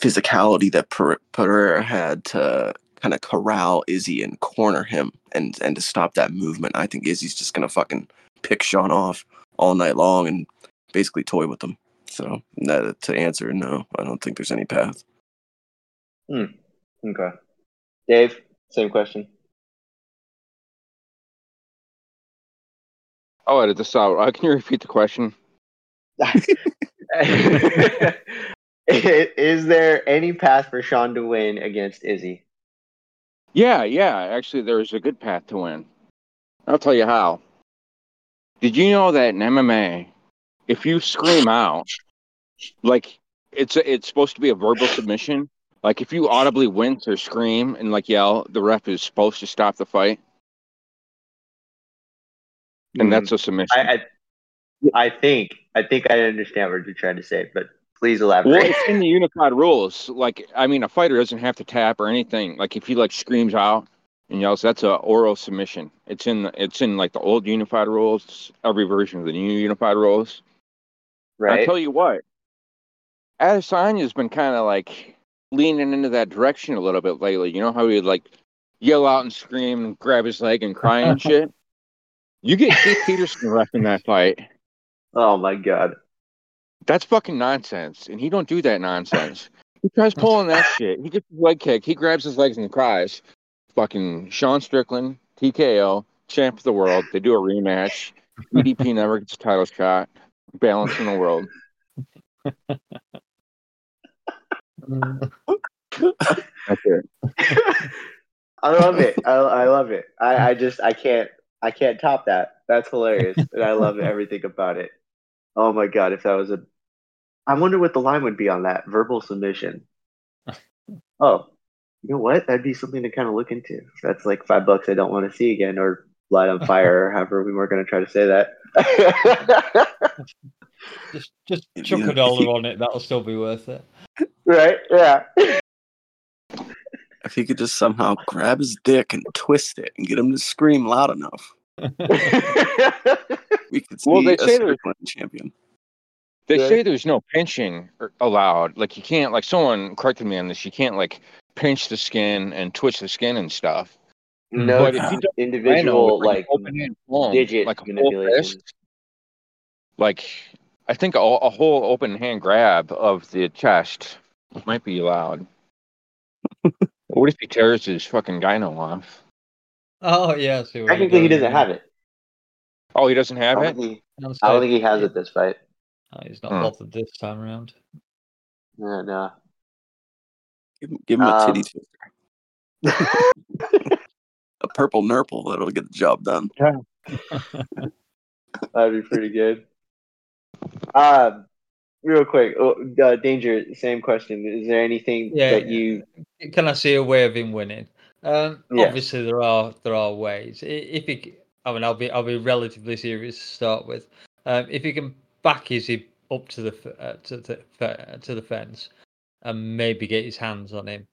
physicality that Per- Pereira had to kind of corral Izzy and corner him and and to stop that movement. I think Izzy's just gonna fucking pick Sean off all night long and basically toy with him. So that, to answer, no, I don't think there's any path. Okay. Dave, same question. Oh I'll edit this out. Uh, can you repeat the question? Is there any path for Sean to win against Izzy? Yeah, yeah. Actually, there's a good path to win. I'll tell you how. Did you know that in MMA, if you scream out, like it's a, it's supposed to be a verbal submission. Like if you audibly wince or scream and like yell, the ref is supposed to stop the fight, and hmm. that's a submission. I, I, I think I think I understand what you're trying to say, but please elaborate. Well, it's in the unified rules. Like, I mean, a fighter doesn't have to tap or anything. Like, if he like screams out and yells, that's a oral submission. It's in it's in like the old unified rules. Every version of the new unified rules. Right. I tell you what, Adesanya's been kind of like leaning into that direction a little bit lately. You know how he'd like yell out and scream and grab his leg and cry and shit. You get Keith Peterson ref in that fight. oh my god. That's fucking nonsense, and he don't do that nonsense. He tries pulling that shit. He gets his leg kicked. He grabs his legs and cries. Fucking Sean Strickland, TKO, champ of the world. They do a rematch. DDP never gets a title shot. Balance in the world. That's it. I love it. I, I love it. I, I just I can't I can't top that. That's hilarious, and I love everything about it. Oh my god! If that was a, I wonder what the line would be on that verbal submission. Oh, you know what? That'd be something to kind of look into. That's like five bucks I don't want to see again, or light on fire, or however we were going to try to say that. Just just chuck a dollar on it. That'll still be worth it. right? Yeah. If he could just somehow grab his dick and twist it and get him to scream loud enough, we could see Well, they a say there's- Strickland champion. They Right. say there's no pinching er, allowed. Like you can't. Like someone corrected me on this. You can't like pinch the skin and twitch the skin and stuff. No But if he does individual Rhino, like open hand palm, digit like a full manipulation. fist, like I think a, a whole open hand grab of the chest might be allowed. what if he tears his fucking gyno off? Oh yeah, I see where you're Technically, he doesn't have it. Oh, he doesn't I have don't, it. think he, I'm don't think he has it this fight. Oh, he's not Hmm. bothered this time around. Yeah, no. Give, him- give him a Um, titty twister. A purple nurple that'll get the job done. That'd be pretty good. Um, real quick, oh, uh, danger. Same question. Is there anything Yeah, that yeah. you? Can I see a way of him winning? Um, Yeah. Obviously, there are there are ways. I- If he, I mean, I'll be I'll be relatively serious to start with. Um, if he can back Izzy up to the uh, to the to the fence and maybe get his hands on him,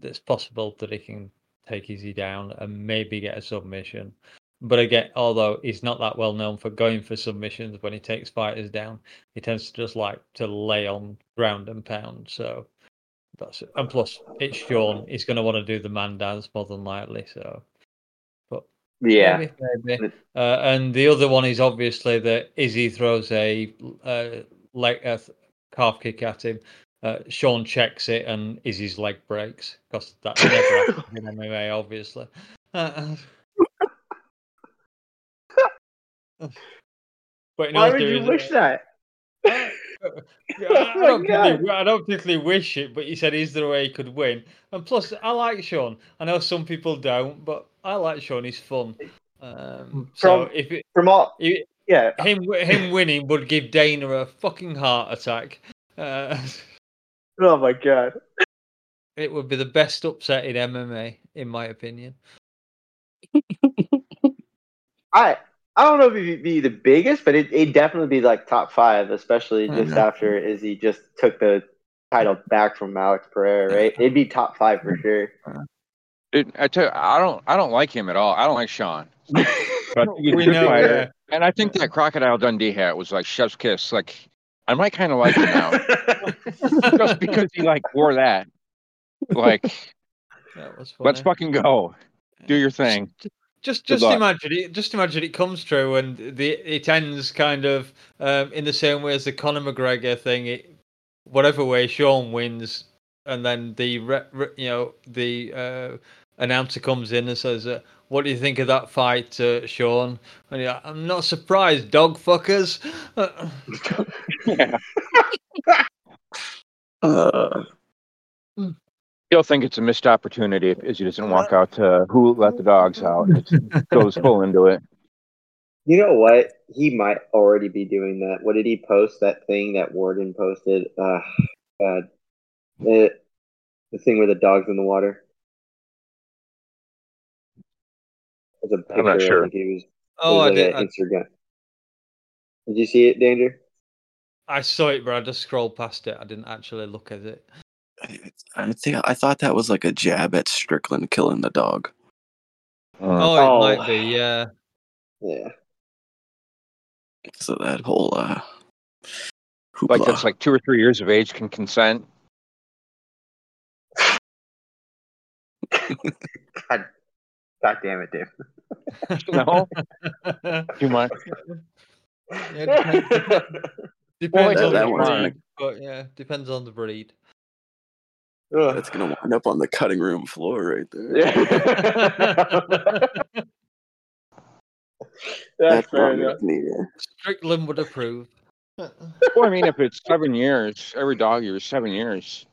it's possible that he can take Izzy down and maybe get a submission. But again, although he's not that well known for going for submissions when he takes fighters down, he tends to just like to lay on ground and pound. So that's it. And plus, it's Sean. He's going to want to do the man dance more than likely. So Yeah. maybe, maybe. Uh, and the other one is obviously that Izzy throws a uh, leg a calf kick at him. Uh, Sean checks it, and Izzy's leg breaks because that never happens in MMA, obviously. Uh, but in Why would you wish that? I Oh don't, God. particularly, I don't particularly wish it, but he said, "Is there a way he could win?" And plus, I like Sean. I know some people don't, but I like Sean. He's fun. Um, so From- if it, From all, if yeah. him him winning would give Dana a fucking heart attack, uh, Oh my god. it would be the best upset in MMA, in my opinion. I I don't know if it'd be the biggest, but it it definitely be like top five, especially just Mhm. after Izzy just took the title back from Alex Pereira, right? It'd be top five for sure. Dude, I tell you, I don't, I don't like him at all. I don't like Sean. But I think he's a We know, yeah. And I think that crocodile Dundee hat was like chef's kiss. Like I might kind of like him now, just because he like wore that. Like, That was let's fucking go, do your thing. Just, just luck. imagine it. Just imagine it comes true, and the it ends kind of um, in the same way as the Conor McGregor thing. It, whatever way Sean wins, and then the re, re- you know the uh, announcer comes in and says, uh, "What do you think of that fight, uh, Sean?" And you're like, I'm not surprised, dog fuckers. Yeah. Uh, He'll think it's a missed opportunity if Izzy doesn't walk out to who let the dogs out. It goes full into it. You know what? He might already be doing that. What did he post? That thing that Warden posted. Uh, God. The, the thing with the dogs in the water. There's a picture. I'm not sure. I think it was. oh, it I was did. like I, an Instagram. Did you see it, Danger? I saw it, but I just scrolled past it. I didn't actually look at it. I think I thought that was like a jab at Strickland killing the dog. Uh, Oh, it Oh. might be. Yeah. Yeah. So that whole uh, like hoopla. that's like two or three years of age can consent. God, God damn it, Dave. No, too much. Yeah, depends, depends that- on that the one's breed, but yeah, depends on the breed. Ugh. That's gonna wind up on the cutting room floor right there. Yeah. That's That's fair enough. me. Yeah. Strickland would approve. Well, I mean, if it's seven years, every dog year is seven years.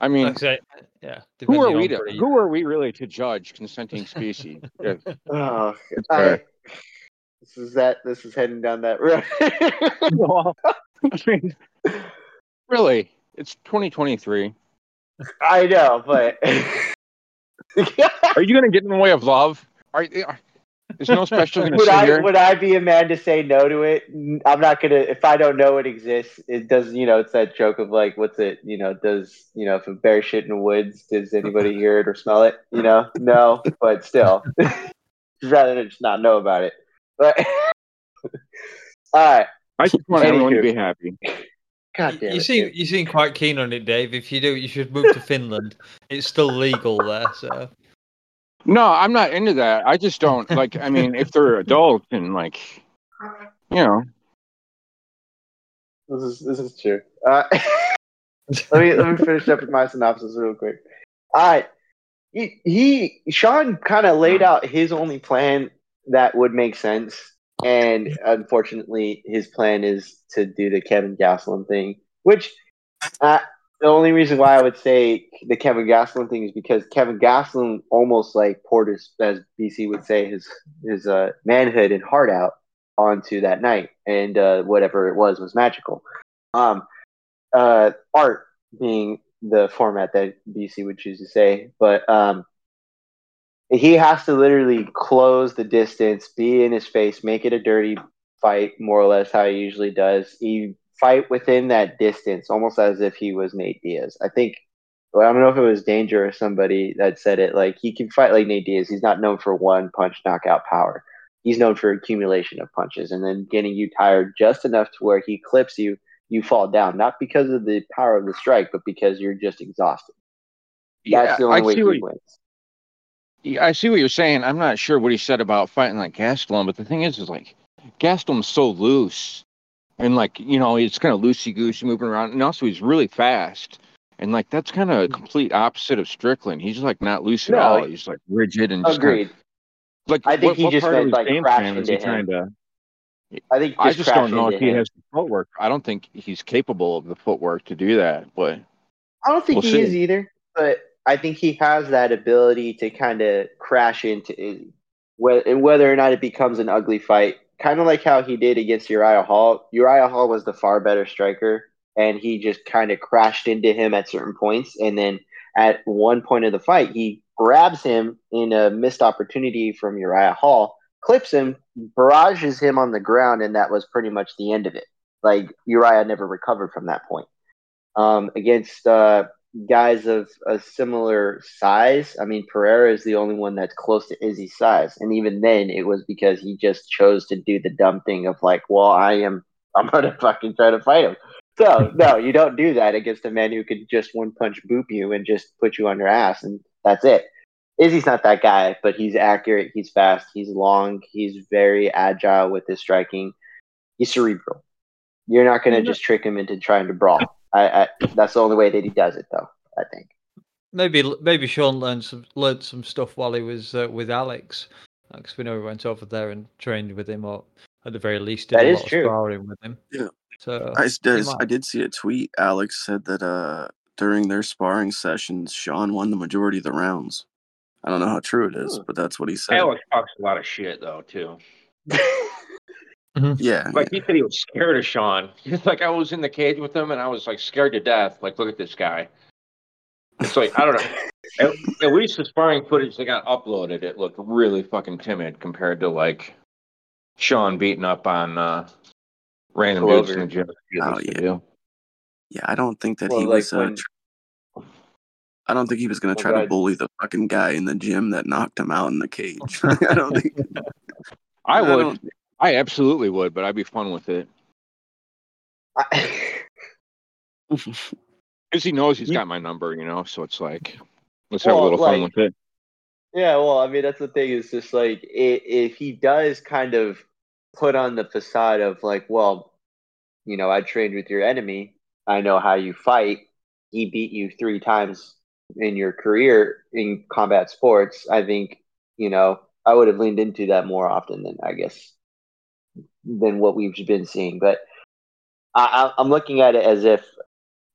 I mean, Like I say, yeah. who are we to breed. who are we really to judge consenting species? Yeah, Oh, I, this is that. This is heading down that road. I mean, really, it's 2023. I know, but Are you going to get in the way of love? Are, are uh, is no special would I here? would I be a man to say no to it? I'm not gonna. If I don't know it exists, it does. You know, it's that joke of like, what's it? You know, does you know if a bear shit in the woods, does anybody hear it or smell it? You know, no, but still, rather than just not know about it. But all right, I just want Anywho. everyone to be happy. God damn You it. seem dude. you seem quite keen on it, Dave. If you do, you should move to Finland. It's still legal there, so No, I'm not into that. I just don't like. I mean, if they're adults and like, you know, This is this is true. Uh, let me let me finish up with my synopsis real quick. All right, he, he Sean kind of laid out his only plan that would make sense, and unfortunately, his plan is to do the Kevin Gastelum thing, which uh, the only reason why I would say the Kevin Gastelum thing is because Kevin Gastelum almost like poured his, as BC would say, his his uh, manhood and heart out onto that night, and uh, whatever it was was magical. Um, uh, art being the format that BC would choose to say, but um, he has to literally close the distance, be in his face, make it a dirty fight, more or less how he usually does. He fight within that distance, almost as if he was Nate Diaz. I think well, I don't know if it was Danger or somebody that said it. Like he can fight like Nate Diaz. He's not known for one punch knockout power. He's known for accumulation of punches and then getting you tired just enough to where he clips you, you fall down, not because of the power of the strike, but because you're just exhausted. That's the only I way he wins. Yeah, I see what you're saying. I'm not sure what he said about fighting like Gastelum, but the thing is, is like Gastelum's so loose, and like you know, he's kind of loosey goosey moving around, and also he's really fast, and like that's kind of a complete opposite of Strickland. He's like not loose at No, all. He's like rigid and just kinda- Agreed. like I think what, he what just meant, like, game crash plan is he into him. trying to? I think I just just don't know if he him. has the footwork. I don't think he's capable of the footwork to do that. But I don't think We'll he see. is either, but I think he has that ability to kind of crash into. And whether or not it becomes an ugly fight, kind of like how he did against Uriah Hall. Uriah Hall was the far better striker, and he just kind of crashed into him at certain points. And then at one point of the fight, he grabs him in a missed opportunity from Uriah Hall, clips him, barrages him on the ground, and that was pretty much the end of it. Like Uriah never recovered from that point. Um, against uh, guys of a similar size. I mean, Pereira is the only one that's close to Izzy's size, and even then, it was because he just chose to do the dumb thing of like, well, I am, I'm gonna fucking try to fight him. So no, you don't do that against a man who could just one punch boop you and just put you on your ass, and that's it. Izzy's not that guy, but he's accurate, he's fast, he's long, he's very agile with his striking. He's cerebral. You're not gonna just trick him into trying to brawl. I, I that's the only way that he does it, though. I think. Maybe maybe Sean learned some learned some stuff while he was uh, with Alex, because we know he went over there and trained with him, or at the very least did That a is lot true. of sparring with him. Yeah. So I, s- did. I did see a tweet. Alex said that uh, during their sparring sessions, Sean won the majority of the rounds. I don't know how true it is, but that's what he said. Alex talks a lot of shit though too. Yeah, Like he said, he was scared of Sean. He's like, I was in the cage with him, and I was like scared to death. Like, look at this guy. It's like I don't know. At, at least the sparring footage that got uploaded, it looked really fucking timid compared to like Sean beating up on uh, random dudes in the gym. Oh, yeah. do. yeah. I don't think that Well, he like was. Uh, when- tr- I don't think he was going to try go to bully the fucking guy in the gym that knocked him out in the cage. I don't think. I I would. don't- I absolutely would, but I'd be fun with it I- because he knows he's got my number, you know. So it's like, let's have a Well, little fun with it. yeah, well, I mean, that's the thing. Is just like i if he does kind of put on the facade of like, well, you know, I trained with your enemy. I know how you fight. He beat you three times in your career in combat sports. I think you know I would have leaned into that more often than I guess than what we've been seeing. But I, I'm looking at it as if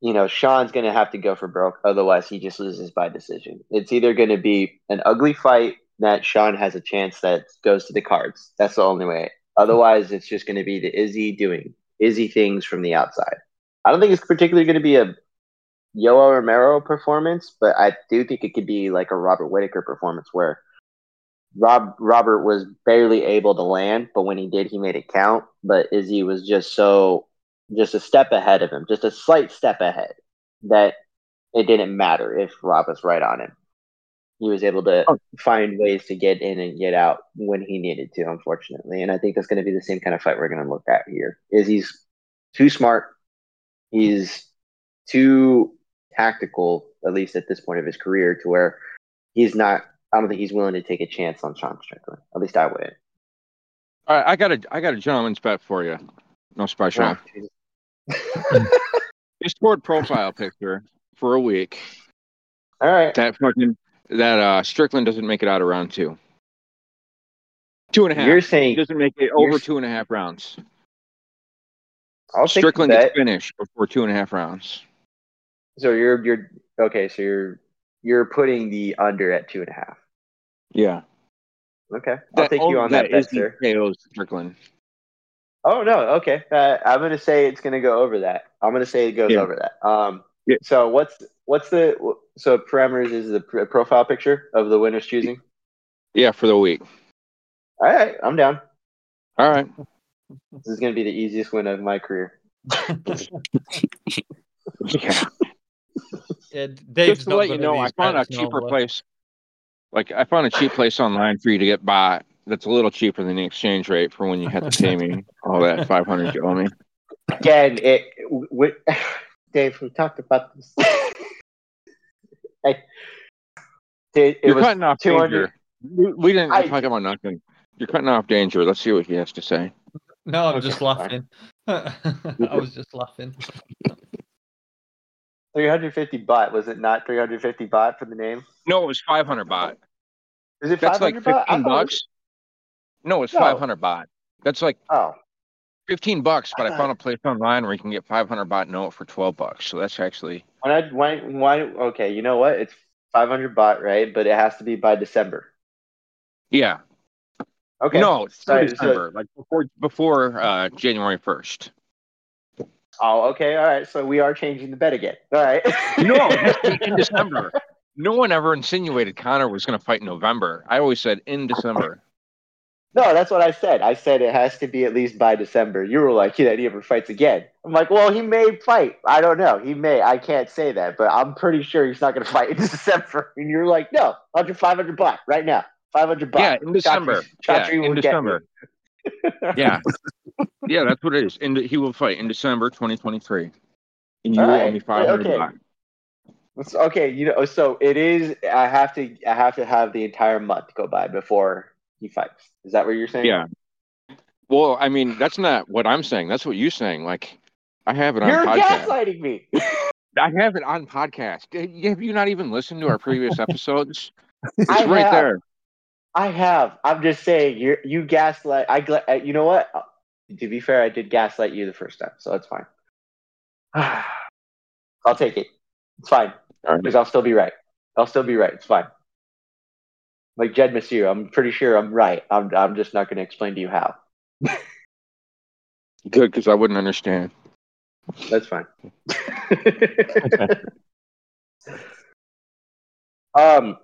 you know Sean's going to have to go for broke, otherwise he just loses by decision. It's either going to be an ugly fight that Sean has a chance that goes to the cards. That's the only way. Otherwise, it's just going to be the Izzy doing Izzy things from the outside. I don't think it's particularly going to be a Yoel Romero performance, but I do think it could be like a Robert Whitaker performance where Rob Robert was barely able to land, but when he did, he made it count. But Izzy was just so just a step ahead of him, just a slight step ahead that it didn't matter if Rob was right on him. He was able to Oh. find ways to get in and get out when he needed to, unfortunately. And I think that's going to be the same kind of fight we're going to look at here. Is he's too smart, he's too tactical, at least at this point of his career, to where he's not I don't think he's willing to take a chance on Sean Strickland. At least I wouldn't. All right, I got a I got a gentleman's bet for you. No special. Oh, Jesus. Discord profile picture for a week. All right. That fucking that uh Strickland doesn't make it out of round two. Two and a half. You're he saying doesn't make it over two and a half rounds. I'll Strickland bet. gets finished before two and a half rounds. So you're you're okay. So you're you're putting the under at two and a half. Yeah. Okay, I'll take you on that, bet, sir. KO Strickland. Oh no, okay. Uh, I'm gonna say it's gonna go over that. I'm gonna say it goes Yeah. over that. Um, Yeah. so what's what's the so parameters is the pr- profile picture of the winners choosing. Yeah, for the week. All right, I'm down. All right. This is gonna be the easiest win of my career. Yeah. Yeah, Dave's Just to let you know, I found a cheaper place. Like I found a cheap place online for you to get by. That's a little cheaper than the exchange rate for when you had to pay me all that five hundred you owe me. Again, it. W- Dave, we talked about this. I, it, it You're was cutting off 200 danger. We, we didn't I- talk about nothing. You're cutting off danger. Let's see what he has to say. No, I'm Okay, just laughing. I was just laughing. 350 baht. Was it not 350 baht for the name? No, it was five hundred baht. Is it That's 500 like baht? I fifteen thought it bucks. No, it's No. five hundred baht. That's like Oh, fifteen bucks, but I I found a place online where you can get five hundred baht note for twelve bucks. So that's actually When I why why okay, you know what? It's 500 baht, right? But it has to be by December. yeah. Okay. No, it's Sorry, so- like before before uh, January first. Oh, okay. All right. So we are changing the bet again. All right. No, it has to be in December. No one ever insinuated Conor was going to fight in November. I always said in December. No, that's what I said. I said it has to be at least by December. You were like, yeah, he never fights again. I'm like, well, he may fight. I don't know. He may. I can't say that, but I'm pretty sure he's not going to fight in December. And you're like, no, 100, 500 baht right now. 500 bucks. Yeah, in December. Yeah, in December. Yeah, yeah, that's what it is. And he will fight in December 2023. And you All will right, owe me 500 okay. It's- okay, you know, so it is. I have to. I have to have the entire month go by before he fights. Is that what you're saying? Yeah. Well, I mean, that's not what I'm saying. That's what you're saying. Like, I have it on You're podcast. gaslighting me. I have it on podcast. Have you not even listened to our previous episodes? It's I right have. there. I have. I'm just saying. You you gaslight. I. gla- uh, You know what? To be fair, I did gaslight you the first time, so it's fine. I'll take it. It's fine right. because I'll still be right. I'll still be right. It's fine. Like Jed Monsieur, I'm pretty sure I'm right. I'm. I'm just not going to explain to you how. Good, because I wouldn't understand. That's fine. um,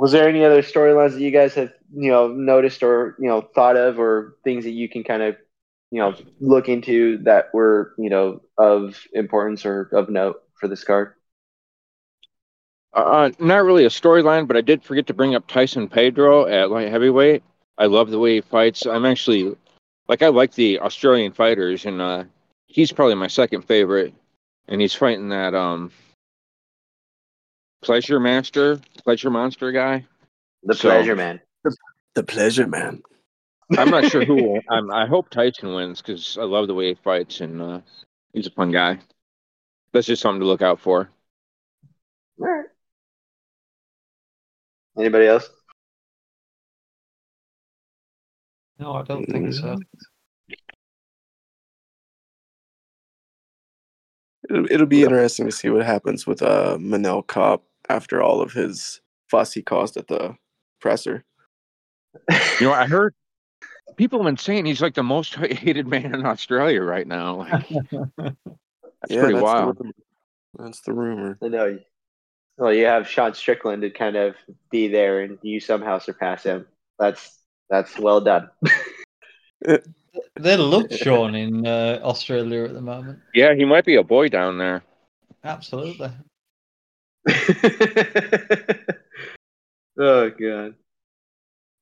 was there any other storylines that you guys have you know noticed or you know thought of, or things that you can kind of you know look into that were you know of importance or of note for this card? Uh, not really a storyline, but I did forget to bring up Tyson Pedro at light heavyweight. I love the way he fights. I'm actually like I like the Australian fighters, and uh, he's probably my second favorite. And he's fighting that um pleasure master, pleasure monster guy. The So- pleasure, man. The pleasure, man. I'm not sure who. I'm, I hope Tyson wins because I love the way he fights, and uh, he's a fun guy. That's just something to look out for. All right. Anybody else? No, I don't think so. It'll, it'll be interesting to see what happens with uh Manel Kape after all of his fuss he caused at the presser. You know, I heard people have been saying he's like the most hated man in Australia right now. Like, that's pretty that's wild. The, that's the rumor. I know. Well, you have Sean Strickland to kind of be there, and you somehow surpass him. That's that's well done. They love Sean in uh, Australia at the moment. Yeah, he might be a boy down there. Absolutely. oh god.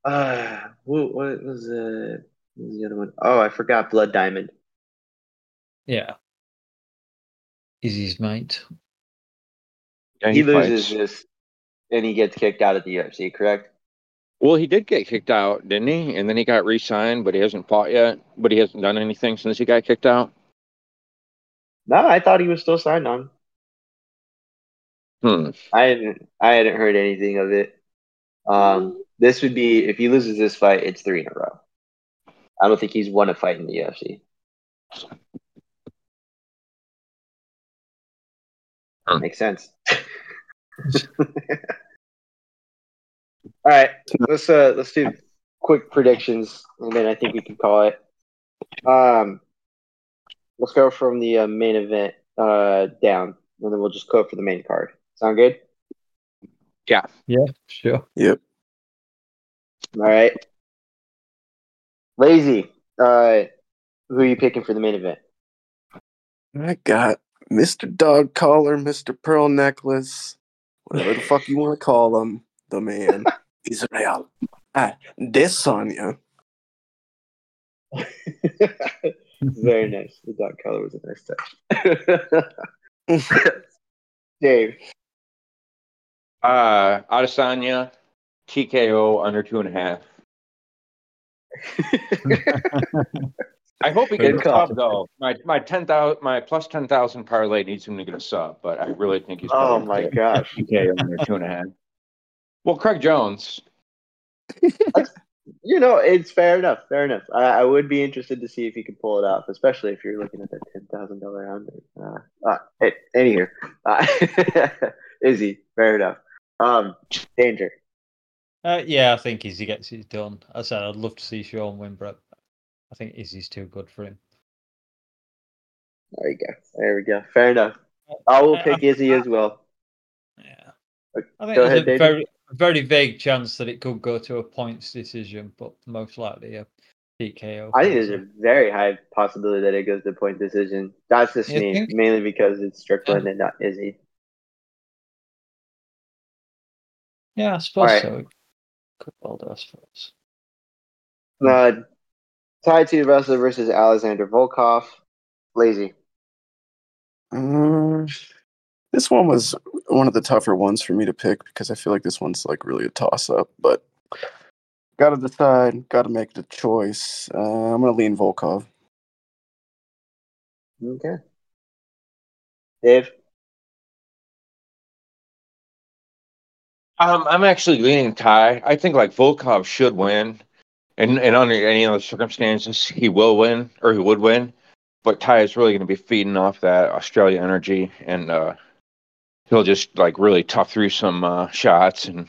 Uh, what, what was uh, what was the other one? Oh, I forgot. Blood Diamond. Yeah. He's his mate. Yeah, He, he, loses this. and he gets kicked out of the UFC, correct? Well, he did get kicked out, didn't he? And then he got re-signed, but he hasn't fought yet. But he hasn't done anything since he got kicked out. No, I thought he was still signed on. Hmm. I hadn't I hadn't heard anything of it. Um, this would be if he loses this fight, it's three in a row. I don't think he's won a fight in the UFC. Hmm. Makes sense. All right, let's uh let's do quick predictions, and then I think we can call it. Um, let's go from the uh, main event uh down, and then we'll just go for the main card. Sound good? Yeah, Yeah, sure. Yep. All right. Lazy. Uh, who are you picking for the main event? I got Mr. Dog Collar, Mr. Pearl Necklace, whatever the fuck you want to call him, the man, Israel. Ah, Desanya. Very nice. The dog color was a nice touch. Dave. Uh, Adesanya, TKO under two and a half. I hope he Good gets a sub though. My my ten thousand my plus ten thousand parlay needs him to get a sub, but I really think he's. Oh probably my gonna gosh. get TKO under two and a half. Well, Craig Jones. You know, it's fair enough. Fair enough. I, I would be interested to see if he could pull it off, especially if you're looking at that ten thousand dollar under. Uh, uh, hey, anywho, uh, Izzy, fair enough. Um, danger. Uh, yeah, I think Izzy gets it done. As I said I'd love to see Sean win, but I think Izzy's too good for him. There you go. There we go. Fair enough. I will pick Izzy as well. Yeah. Uh, I think go there's ahead, a very, very vague chance that it could go to a points decision, but most likely a TKO. I think there's a very high possibility that it goes to point decision. That's just You me, think? mainly because it's Strickland and not Izzy. Yeah, I suppose Alright. so. It Could well do, I suppose. Uh, Tai Tuivasa versus Alexander Volkov. Lazy. Mm, this one was one of the tougher ones for me to pick because I feel like this one's like really a toss up, but gotta decide, gotta make the choice. Uh, I'm gonna lean Volkov. Okay. Dave. Um, I'm actually leaning Tai. I think like Volkov should win, and and under any other circumstances he will win or he would win. But Ty is really going to be feeding off that Australia energy, and uh, he'll just like really tough through some uh, shots and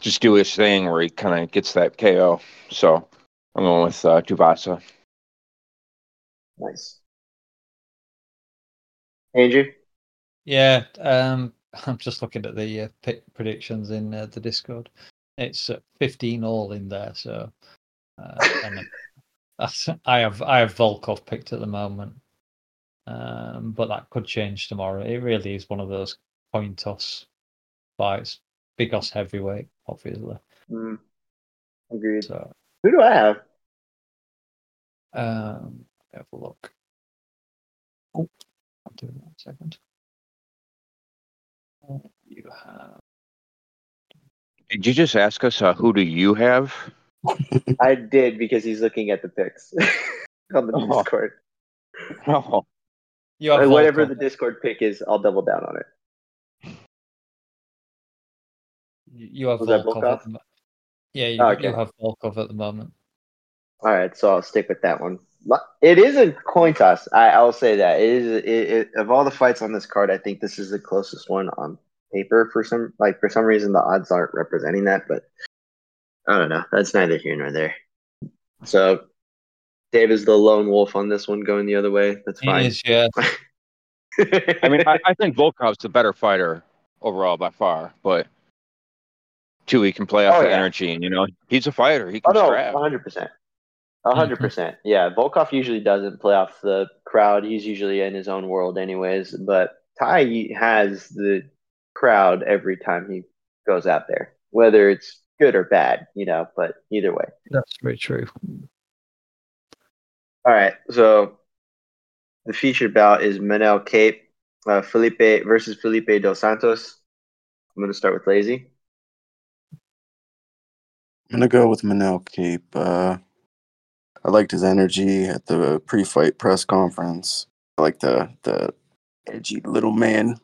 just do his thing where he kind of gets that KO. So I'm going with uh, Tuivasa. Nice. Andrew. Yeah, um, I'm just looking at the uh, pick predictions in uh, the Discord. It's uh, 15 all in there, so uh, I have I have Volkov picked at the moment, um, but that could change tomorrow. It really is one of those coin toss fights. Big Os heavyweight, obviously. Mm, agreed. So Who do I have? um, have a look. Oh, I'll do that second. You have Did you just ask us uh, who do you have? I did because he's looking at the picks on the Oh. Discord. Oh, you have Whatever the Discord pick is, I'll double down on it. You have Volkov. Volkov? At the, mo- yeah, you, Okay. you have Volkov at the moment. All right, so I'll stick with that one. It is a coin toss. I, I'll say that it is. It, it, of all the fights on this card, I think this is the closest one on paper. For some, like for some reason, the odds aren't representing that. But I don't know. That's neither here nor there. So Dave is the lone wolf on this one, going the other way. That's He fine. is, yeah. I mean, I, I think Volkov's the better fighter overall by far, but two, he can play off Oh, the yeah. energy, and you know, he's a fighter. He Oh can no, scrap. hundred percent, hundred percent. Yeah, Volkov usually doesn't play off the crowd. He's usually in his own world, anyways. But Tai has the crowd every time he goes out there, whether it's good or bad, you know. But either way. That's very true. All right, so the featured bout is Manel Kape, uh, Felipe versus Felipe dos Santos. I'm gonna start with Lazy. I'm gonna go with Manel Kape. Uh, I liked his energy at the pre-fight press conference. I like the the edgy little man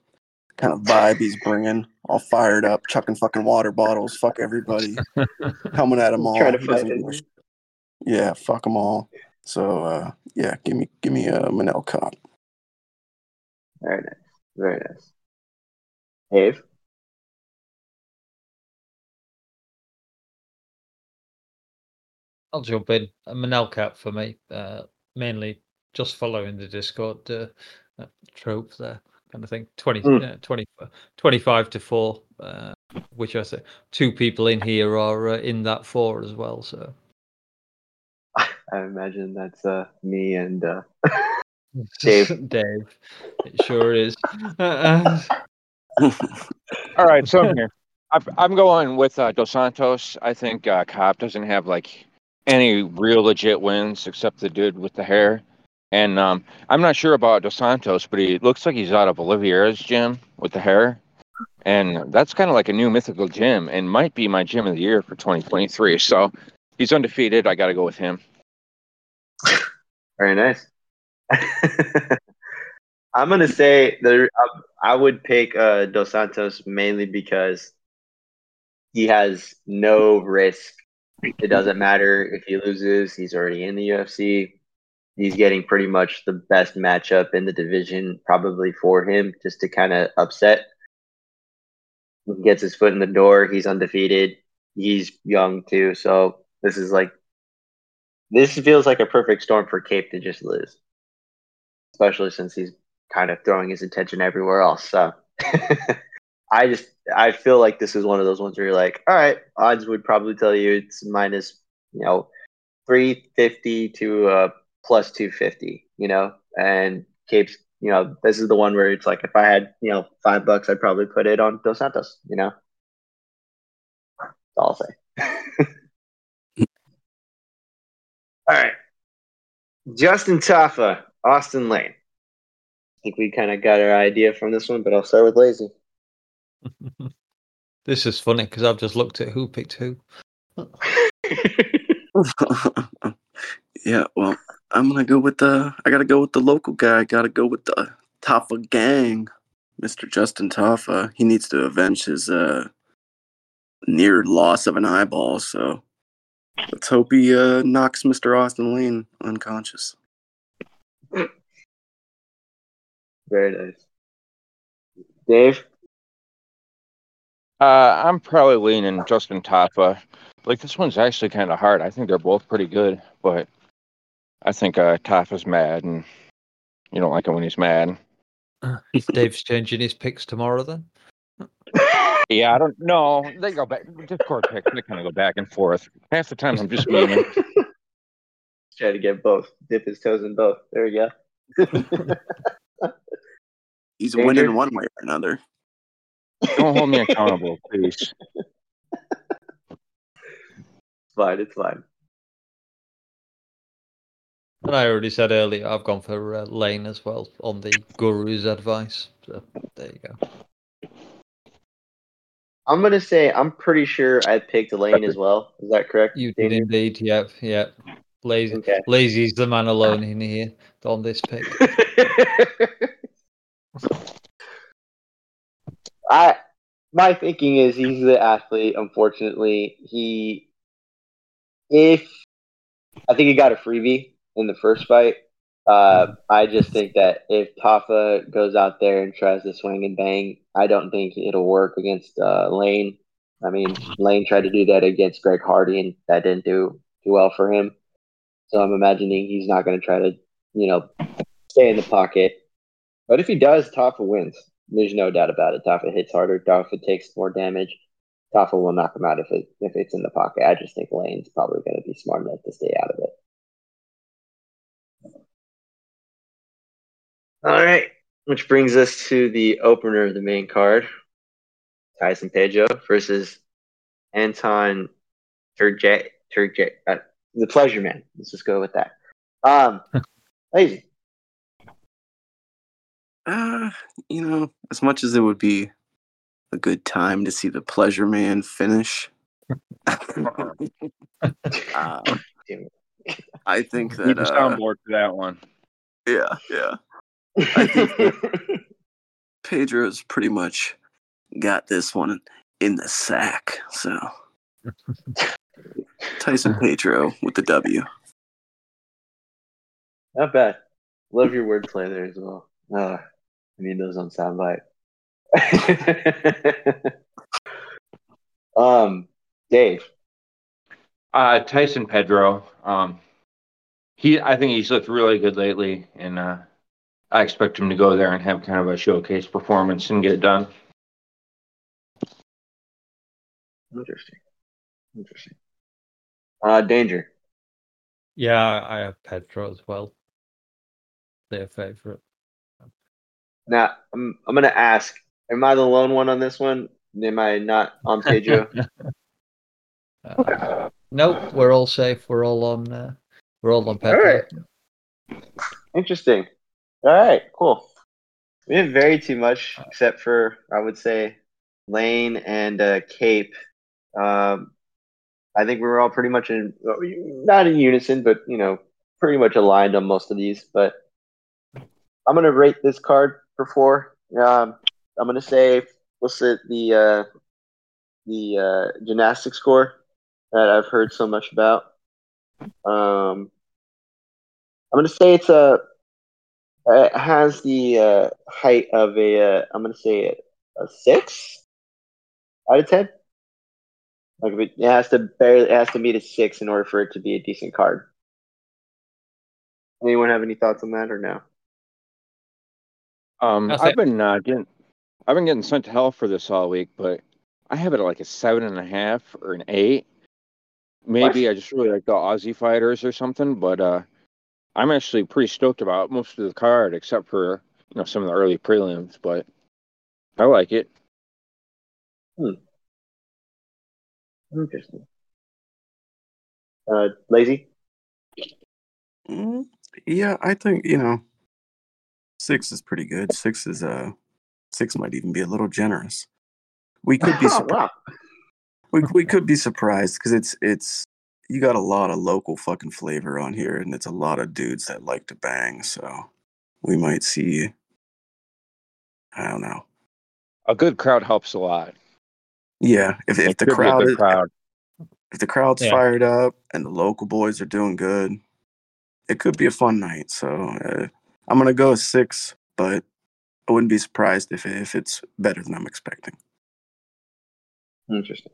kind of vibe he's bringing. All fired up, chucking fucking water bottles. Fuck everybody, coming at him all. Trying to fight doesn't it. give a sh- Yeah, fuck them all. So uh, yeah, give me give me a Manel Kape. Very nice. Very nice. Dave. I'll jump in. A Manel Kape for me, uh, mainly just following the Discord uh, uh, trope there, kind of thing. 20, Mm. uh, 20 25 to 4, uh, which I say two people in here are uh, in that 4 as well. So I imagine that's uh, me and uh, Dave. Dave. It sure is. Uh, All right, so I'm here. I'm, I'm going with uh, Dos Santos. I think uh, Cobb doesn't have like any real legit wins except the dude with the hair. And um, I'm not sure about Dos Santos, but he looks like he's out of Oliveira's gym with the hair. And that's kind of like a new mythical gym and might be my gym of the year for 2023. So he's undefeated. I got to go with him. Very nice. I'm gonna say there. I, I would pick uh, Dos Santos mainly because he has no risk. It doesn't matter if he loses; he's already in the UFC. He's getting pretty much the best matchup in the division, probably for him, just to kind of upset. He gets his foot in the door. He's undefeated. He's young too, so this is like this feels like a perfect storm for Kape to just lose, especially since he's kind of throwing his attention everywhere else. So I just I feel like this is one of those ones where you're like, all right, odds would probably tell you it's minus you know three fifty to uh, plus two fifty, you know, and Kape's you know this is the one where it's like if I had you know five bucks, I'd probably put it on Dos Santos, you know. That's all I'll say. All right. Justin Tafa, Austen Lane. I think we kind of got our idea from this one, but I'll start with Lazy. This is funny because I've just looked at who picked who. yeah, well, I'm gonna go with the. I gotta go with the local guy. I gotta go with the Tafa gang, Mr. Justin Tafa. He needs to avenge his uh, near loss of an eyeball. So let's hope he uh, knocks Mr. Austen Lane unconscious. Very nice. Dave? Uh, I'm probably leaning Justin Tafa. Like this one's actually kind of hard. I think they're both pretty good, but I think uh, Tafa's mad, and you don't like him when he's mad. Dave's changing his picks tomorrow then. Yeah, I don't know. They go back. Discord picks. They kind of go back and forth. Half the time, I'm just meaning. Try to get both. Dip his toes in both. There we go. He's Danger? winning one way or another. Don't hold me accountable, please. It's fine. It's fine. And I already said earlier, I've gone for uh, Lane as well on the guru's advice. So there you go. I'm gonna say I'm pretty sure I picked Lane as well. Is that correct? You did Danger? indeed. Yep. Yep. Lazy. Okay. Lazy's the man alone in here on this pick. I my thinking is he's the athlete. Unfortunately, he if I think he got a freebie in the first fight. Uh, I just think that if Tafa goes out there and tries to swing and bang, I don't think it'll work against uh, Lane. I mean, Lane tried to do that against Greg Hardy, and that didn't do too well for him. So I'm imagining he's not going to try to, you know, stay in the pocket. But if he does, Tafa wins. There's no doubt about it. Tafa hits harder. Tafa takes more damage. Tafa will knock him out if it if it's in the pocket. I just think Lane's probably going to be smart enough to stay out of it. All right, which brings us to the opener of the main card: Tyson Pedro versus Anton Turjet Turjet, uh, the Pleasure Man. Let's just go with that. Um, lazy. Uh, you know, as much as it would be a good time to see the Pleasure Man finish. uh, I think Need that the uh, soundboard for that one. yeah, yeah. I think Pedro's pretty much got this one in the sack. So Tyson Pedro with the W. Not bad. Love your wordplay there as well. Uh, I need those on soundbite. um, Dave. Uh, Tyson Pedro. Um, he, I think he's looked really good lately, and uh, I expect him to go there and have kind of a showcase performance and get it done. Interesting. Interesting. Uh, danger. Yeah, I have Pedro as well. Their favorite. Now, I'm I'm gonna ask: Am I the lone one on this one? Am I not on Pedro? Uh, nope, we're all safe. We're all on. Uh, we're all on Pedro. right. Interesting. All right, cool. We didn't vary too much, except for I would say Lane and uh, Kape. Um, I think we were all pretty much in, not in unison, but you know, pretty much aligned on most of these. But I'm gonna rate this card for four. Um, I'm gonna say what's it the uh, the uh, gymnastic score that I've heard so much about. Um, I'm gonna say it's a it has the uh, height of a uh, I'm gonna say a, a six out of ten. Like it has to barely it has to meet a six in order for it to be a decent card. Anyone have any thoughts on that or no? Um, I'll I've say- been uh, getting, I've been getting sent to hell for this all week, but I have it at like a seven and a half or an eight. Maybe I just really like the Aussie fighters or something, but uh, I'm actually pretty stoked about most of the card, except for you know some of the early prelims. But I like it. Hmm. Interesting. Uh, lazy. Mm, yeah, I think you know six is pretty good. Six is uh six might even be a little generous. We could be surprised. wow. we we could be surprised because it's it's you got a lot of local fucking flavor on here, and it's a lot of dudes that like to bang. So we might see. I don't know. A good crowd helps a lot. Yeah, if if the could be a crowd is, crowd. if the crowd's Yeah. fired up and the local boys are doing good, it could be a fun night. So uh, I'm gonna go six, but I wouldn't be surprised if if it's better than I'm expecting. Interesting.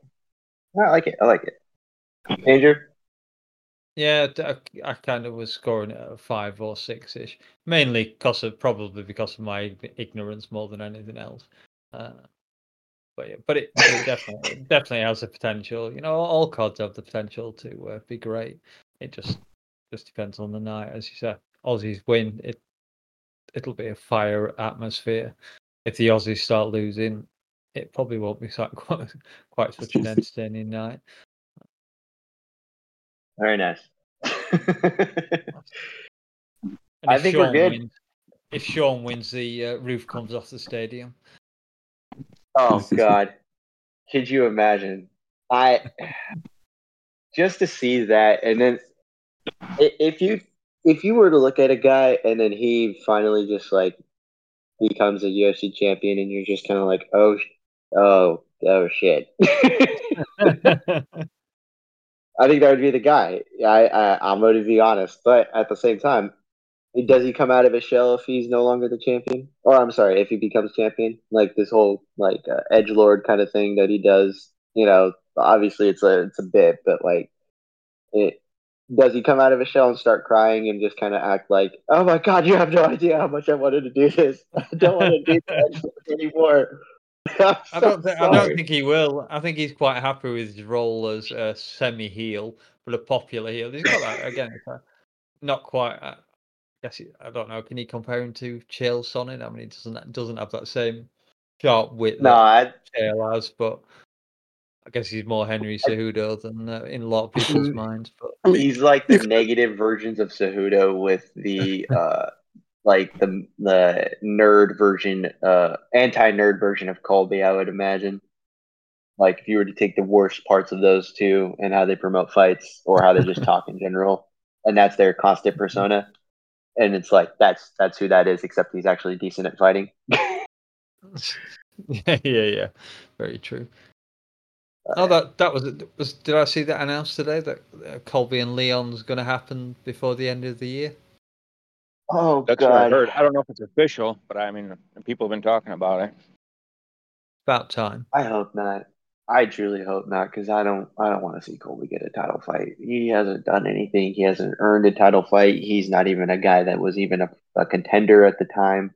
I like it. I like it. Andrew. Yeah, I kind of was scoring it at a five or six ish, mainly because of probably because of my ignorance more than anything else. Uh, but yeah, but it, it definitely it definitely has the potential. You know, all cards have the potential to uh, be great. It just just depends on the night, as you said. Aussies win, it it'll be a fire atmosphere. If the Aussies start losing, it probably won't be quite quite such an entertaining night. Very nice. I if think we're Sean good. Wins, if Sean wins, the uh, roof comes off the stadium. oh God, could you imagine? I just to see that, and then if you if you were to look at a guy and then he finally just like becomes a UFC champion, and you're just kind of like, oh, oh, oh shit. I think that would be the guy. I, I I'm going to be honest, but at the same time, does he come out of his shell if he's no longer the champion? Or I'm sorry, if he becomes champion, like this whole like uh, edge lord kind of thing that he does. You know, obviously it's a it's a bit, but like, it does he come out of his shell and start crying and just kind of act like, oh my god, you have no idea how much I wanted to do this. I don't want to do lord anymore. I'm I don't think I don't think he will. I think he's quite happy with his role as a semi heel, but a popular heel. He's got that again. it's, uh, Not quite. Uh, I guess he, I don't know. Can he compare him to Chael Sonnen? I mean, he doesn't doesn't have that same sharp wit No, that I, Chael has, but I guess he's more Henry Cejudo than uh, in a lot of people's minds. But I mean, He's like the negative versions of Cejudo with the uh like the the nerd version, uh, anti nerd version of Colby. I would imagine. Like if you were to take the worst parts of those two and how they promote fights or how they just talk in general, and that's their constant persona, and it's like that's that's who that is. Except he's actually decent at fighting. yeah, yeah, yeah. Very true. Oh, that that was it was. Did I see that announced today that uh, Colby and Leon's going to happen before the end of the year? Oh That's what I god. heard. I don't know if it's official, but I mean, people have been talking about it. About time. I hope not. I truly hope not because I don't. I don't want to see Colby get a title fight. He hasn't done anything. He hasn't earned a title fight. He's not even a guy that was even a, a contender at the time.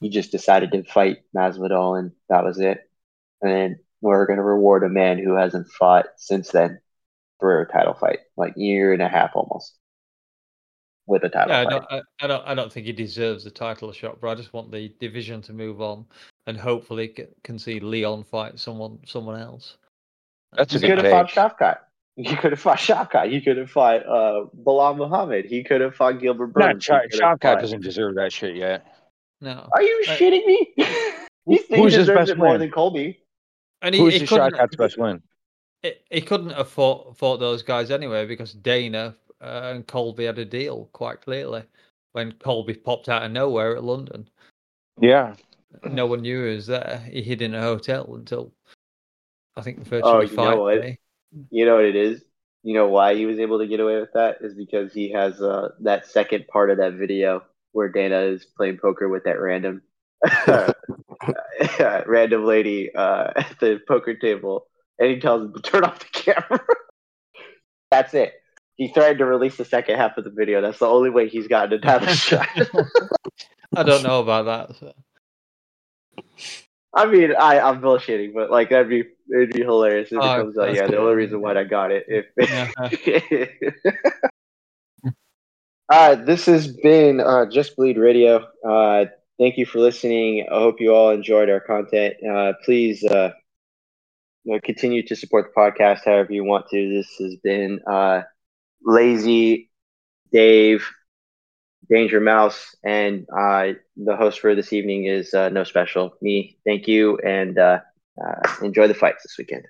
He just decided to fight Masvidal, and that was it. And we're going to reward a man who hasn't fought since then for a title fight, like year and a half almost, with a title Yeah, I fight. don't, I, I don't. I don't think he deserves the title shot, but I just want the division to move on, and hopefully c- can see Leon fight someone, someone else. That's a He good could have fought Shavkat. He could have fought Shavkat. He could have fought uh, Belal Muhammad. He could have fought Gilbert Not Burns. Ch- He could have Shavkat fought- doesn't deserve that shit yet. No, Are you Uh, shitting me? he who's his deserves best it more win? than Colby. And he, Who's he the couldn't. Shavkat's best win? He, he couldn't have fought, fought those guys anyway because Dana uh, and Colby had a deal quite clearly when Colby popped out of nowhere at London. Yeah, No one knew he was there. He hid in a hotel until I think the Oh, you fight know what? day. You know what it is? You know why he was able to get away with that? Is because he has uh, that second part of that video where Dana is playing poker with that random random lady uh, at the poker table, and he tells him to turn off the camera. That's it. He threatened to release the second half of the video. That's the only way he's gotten a title shot. I don't know about that. so. I mean, I, I'm bullshitting, but like that'd be it'd be hilarious if it Oh, comes out. Yeah, the only reason why I got it. If Yeah. uh, this has been uh, Just Bleed Radio. Uh, thank you for listening. I hope you all enjoyed our content. Uh, please uh, you know, continue to support the podcast however you want to. This has been uh, Lazy Dave, Danger Mouse, and uh, the host for this evening is uh, No Special. Me. Thank you, and uh, enjoy the fights this weekend.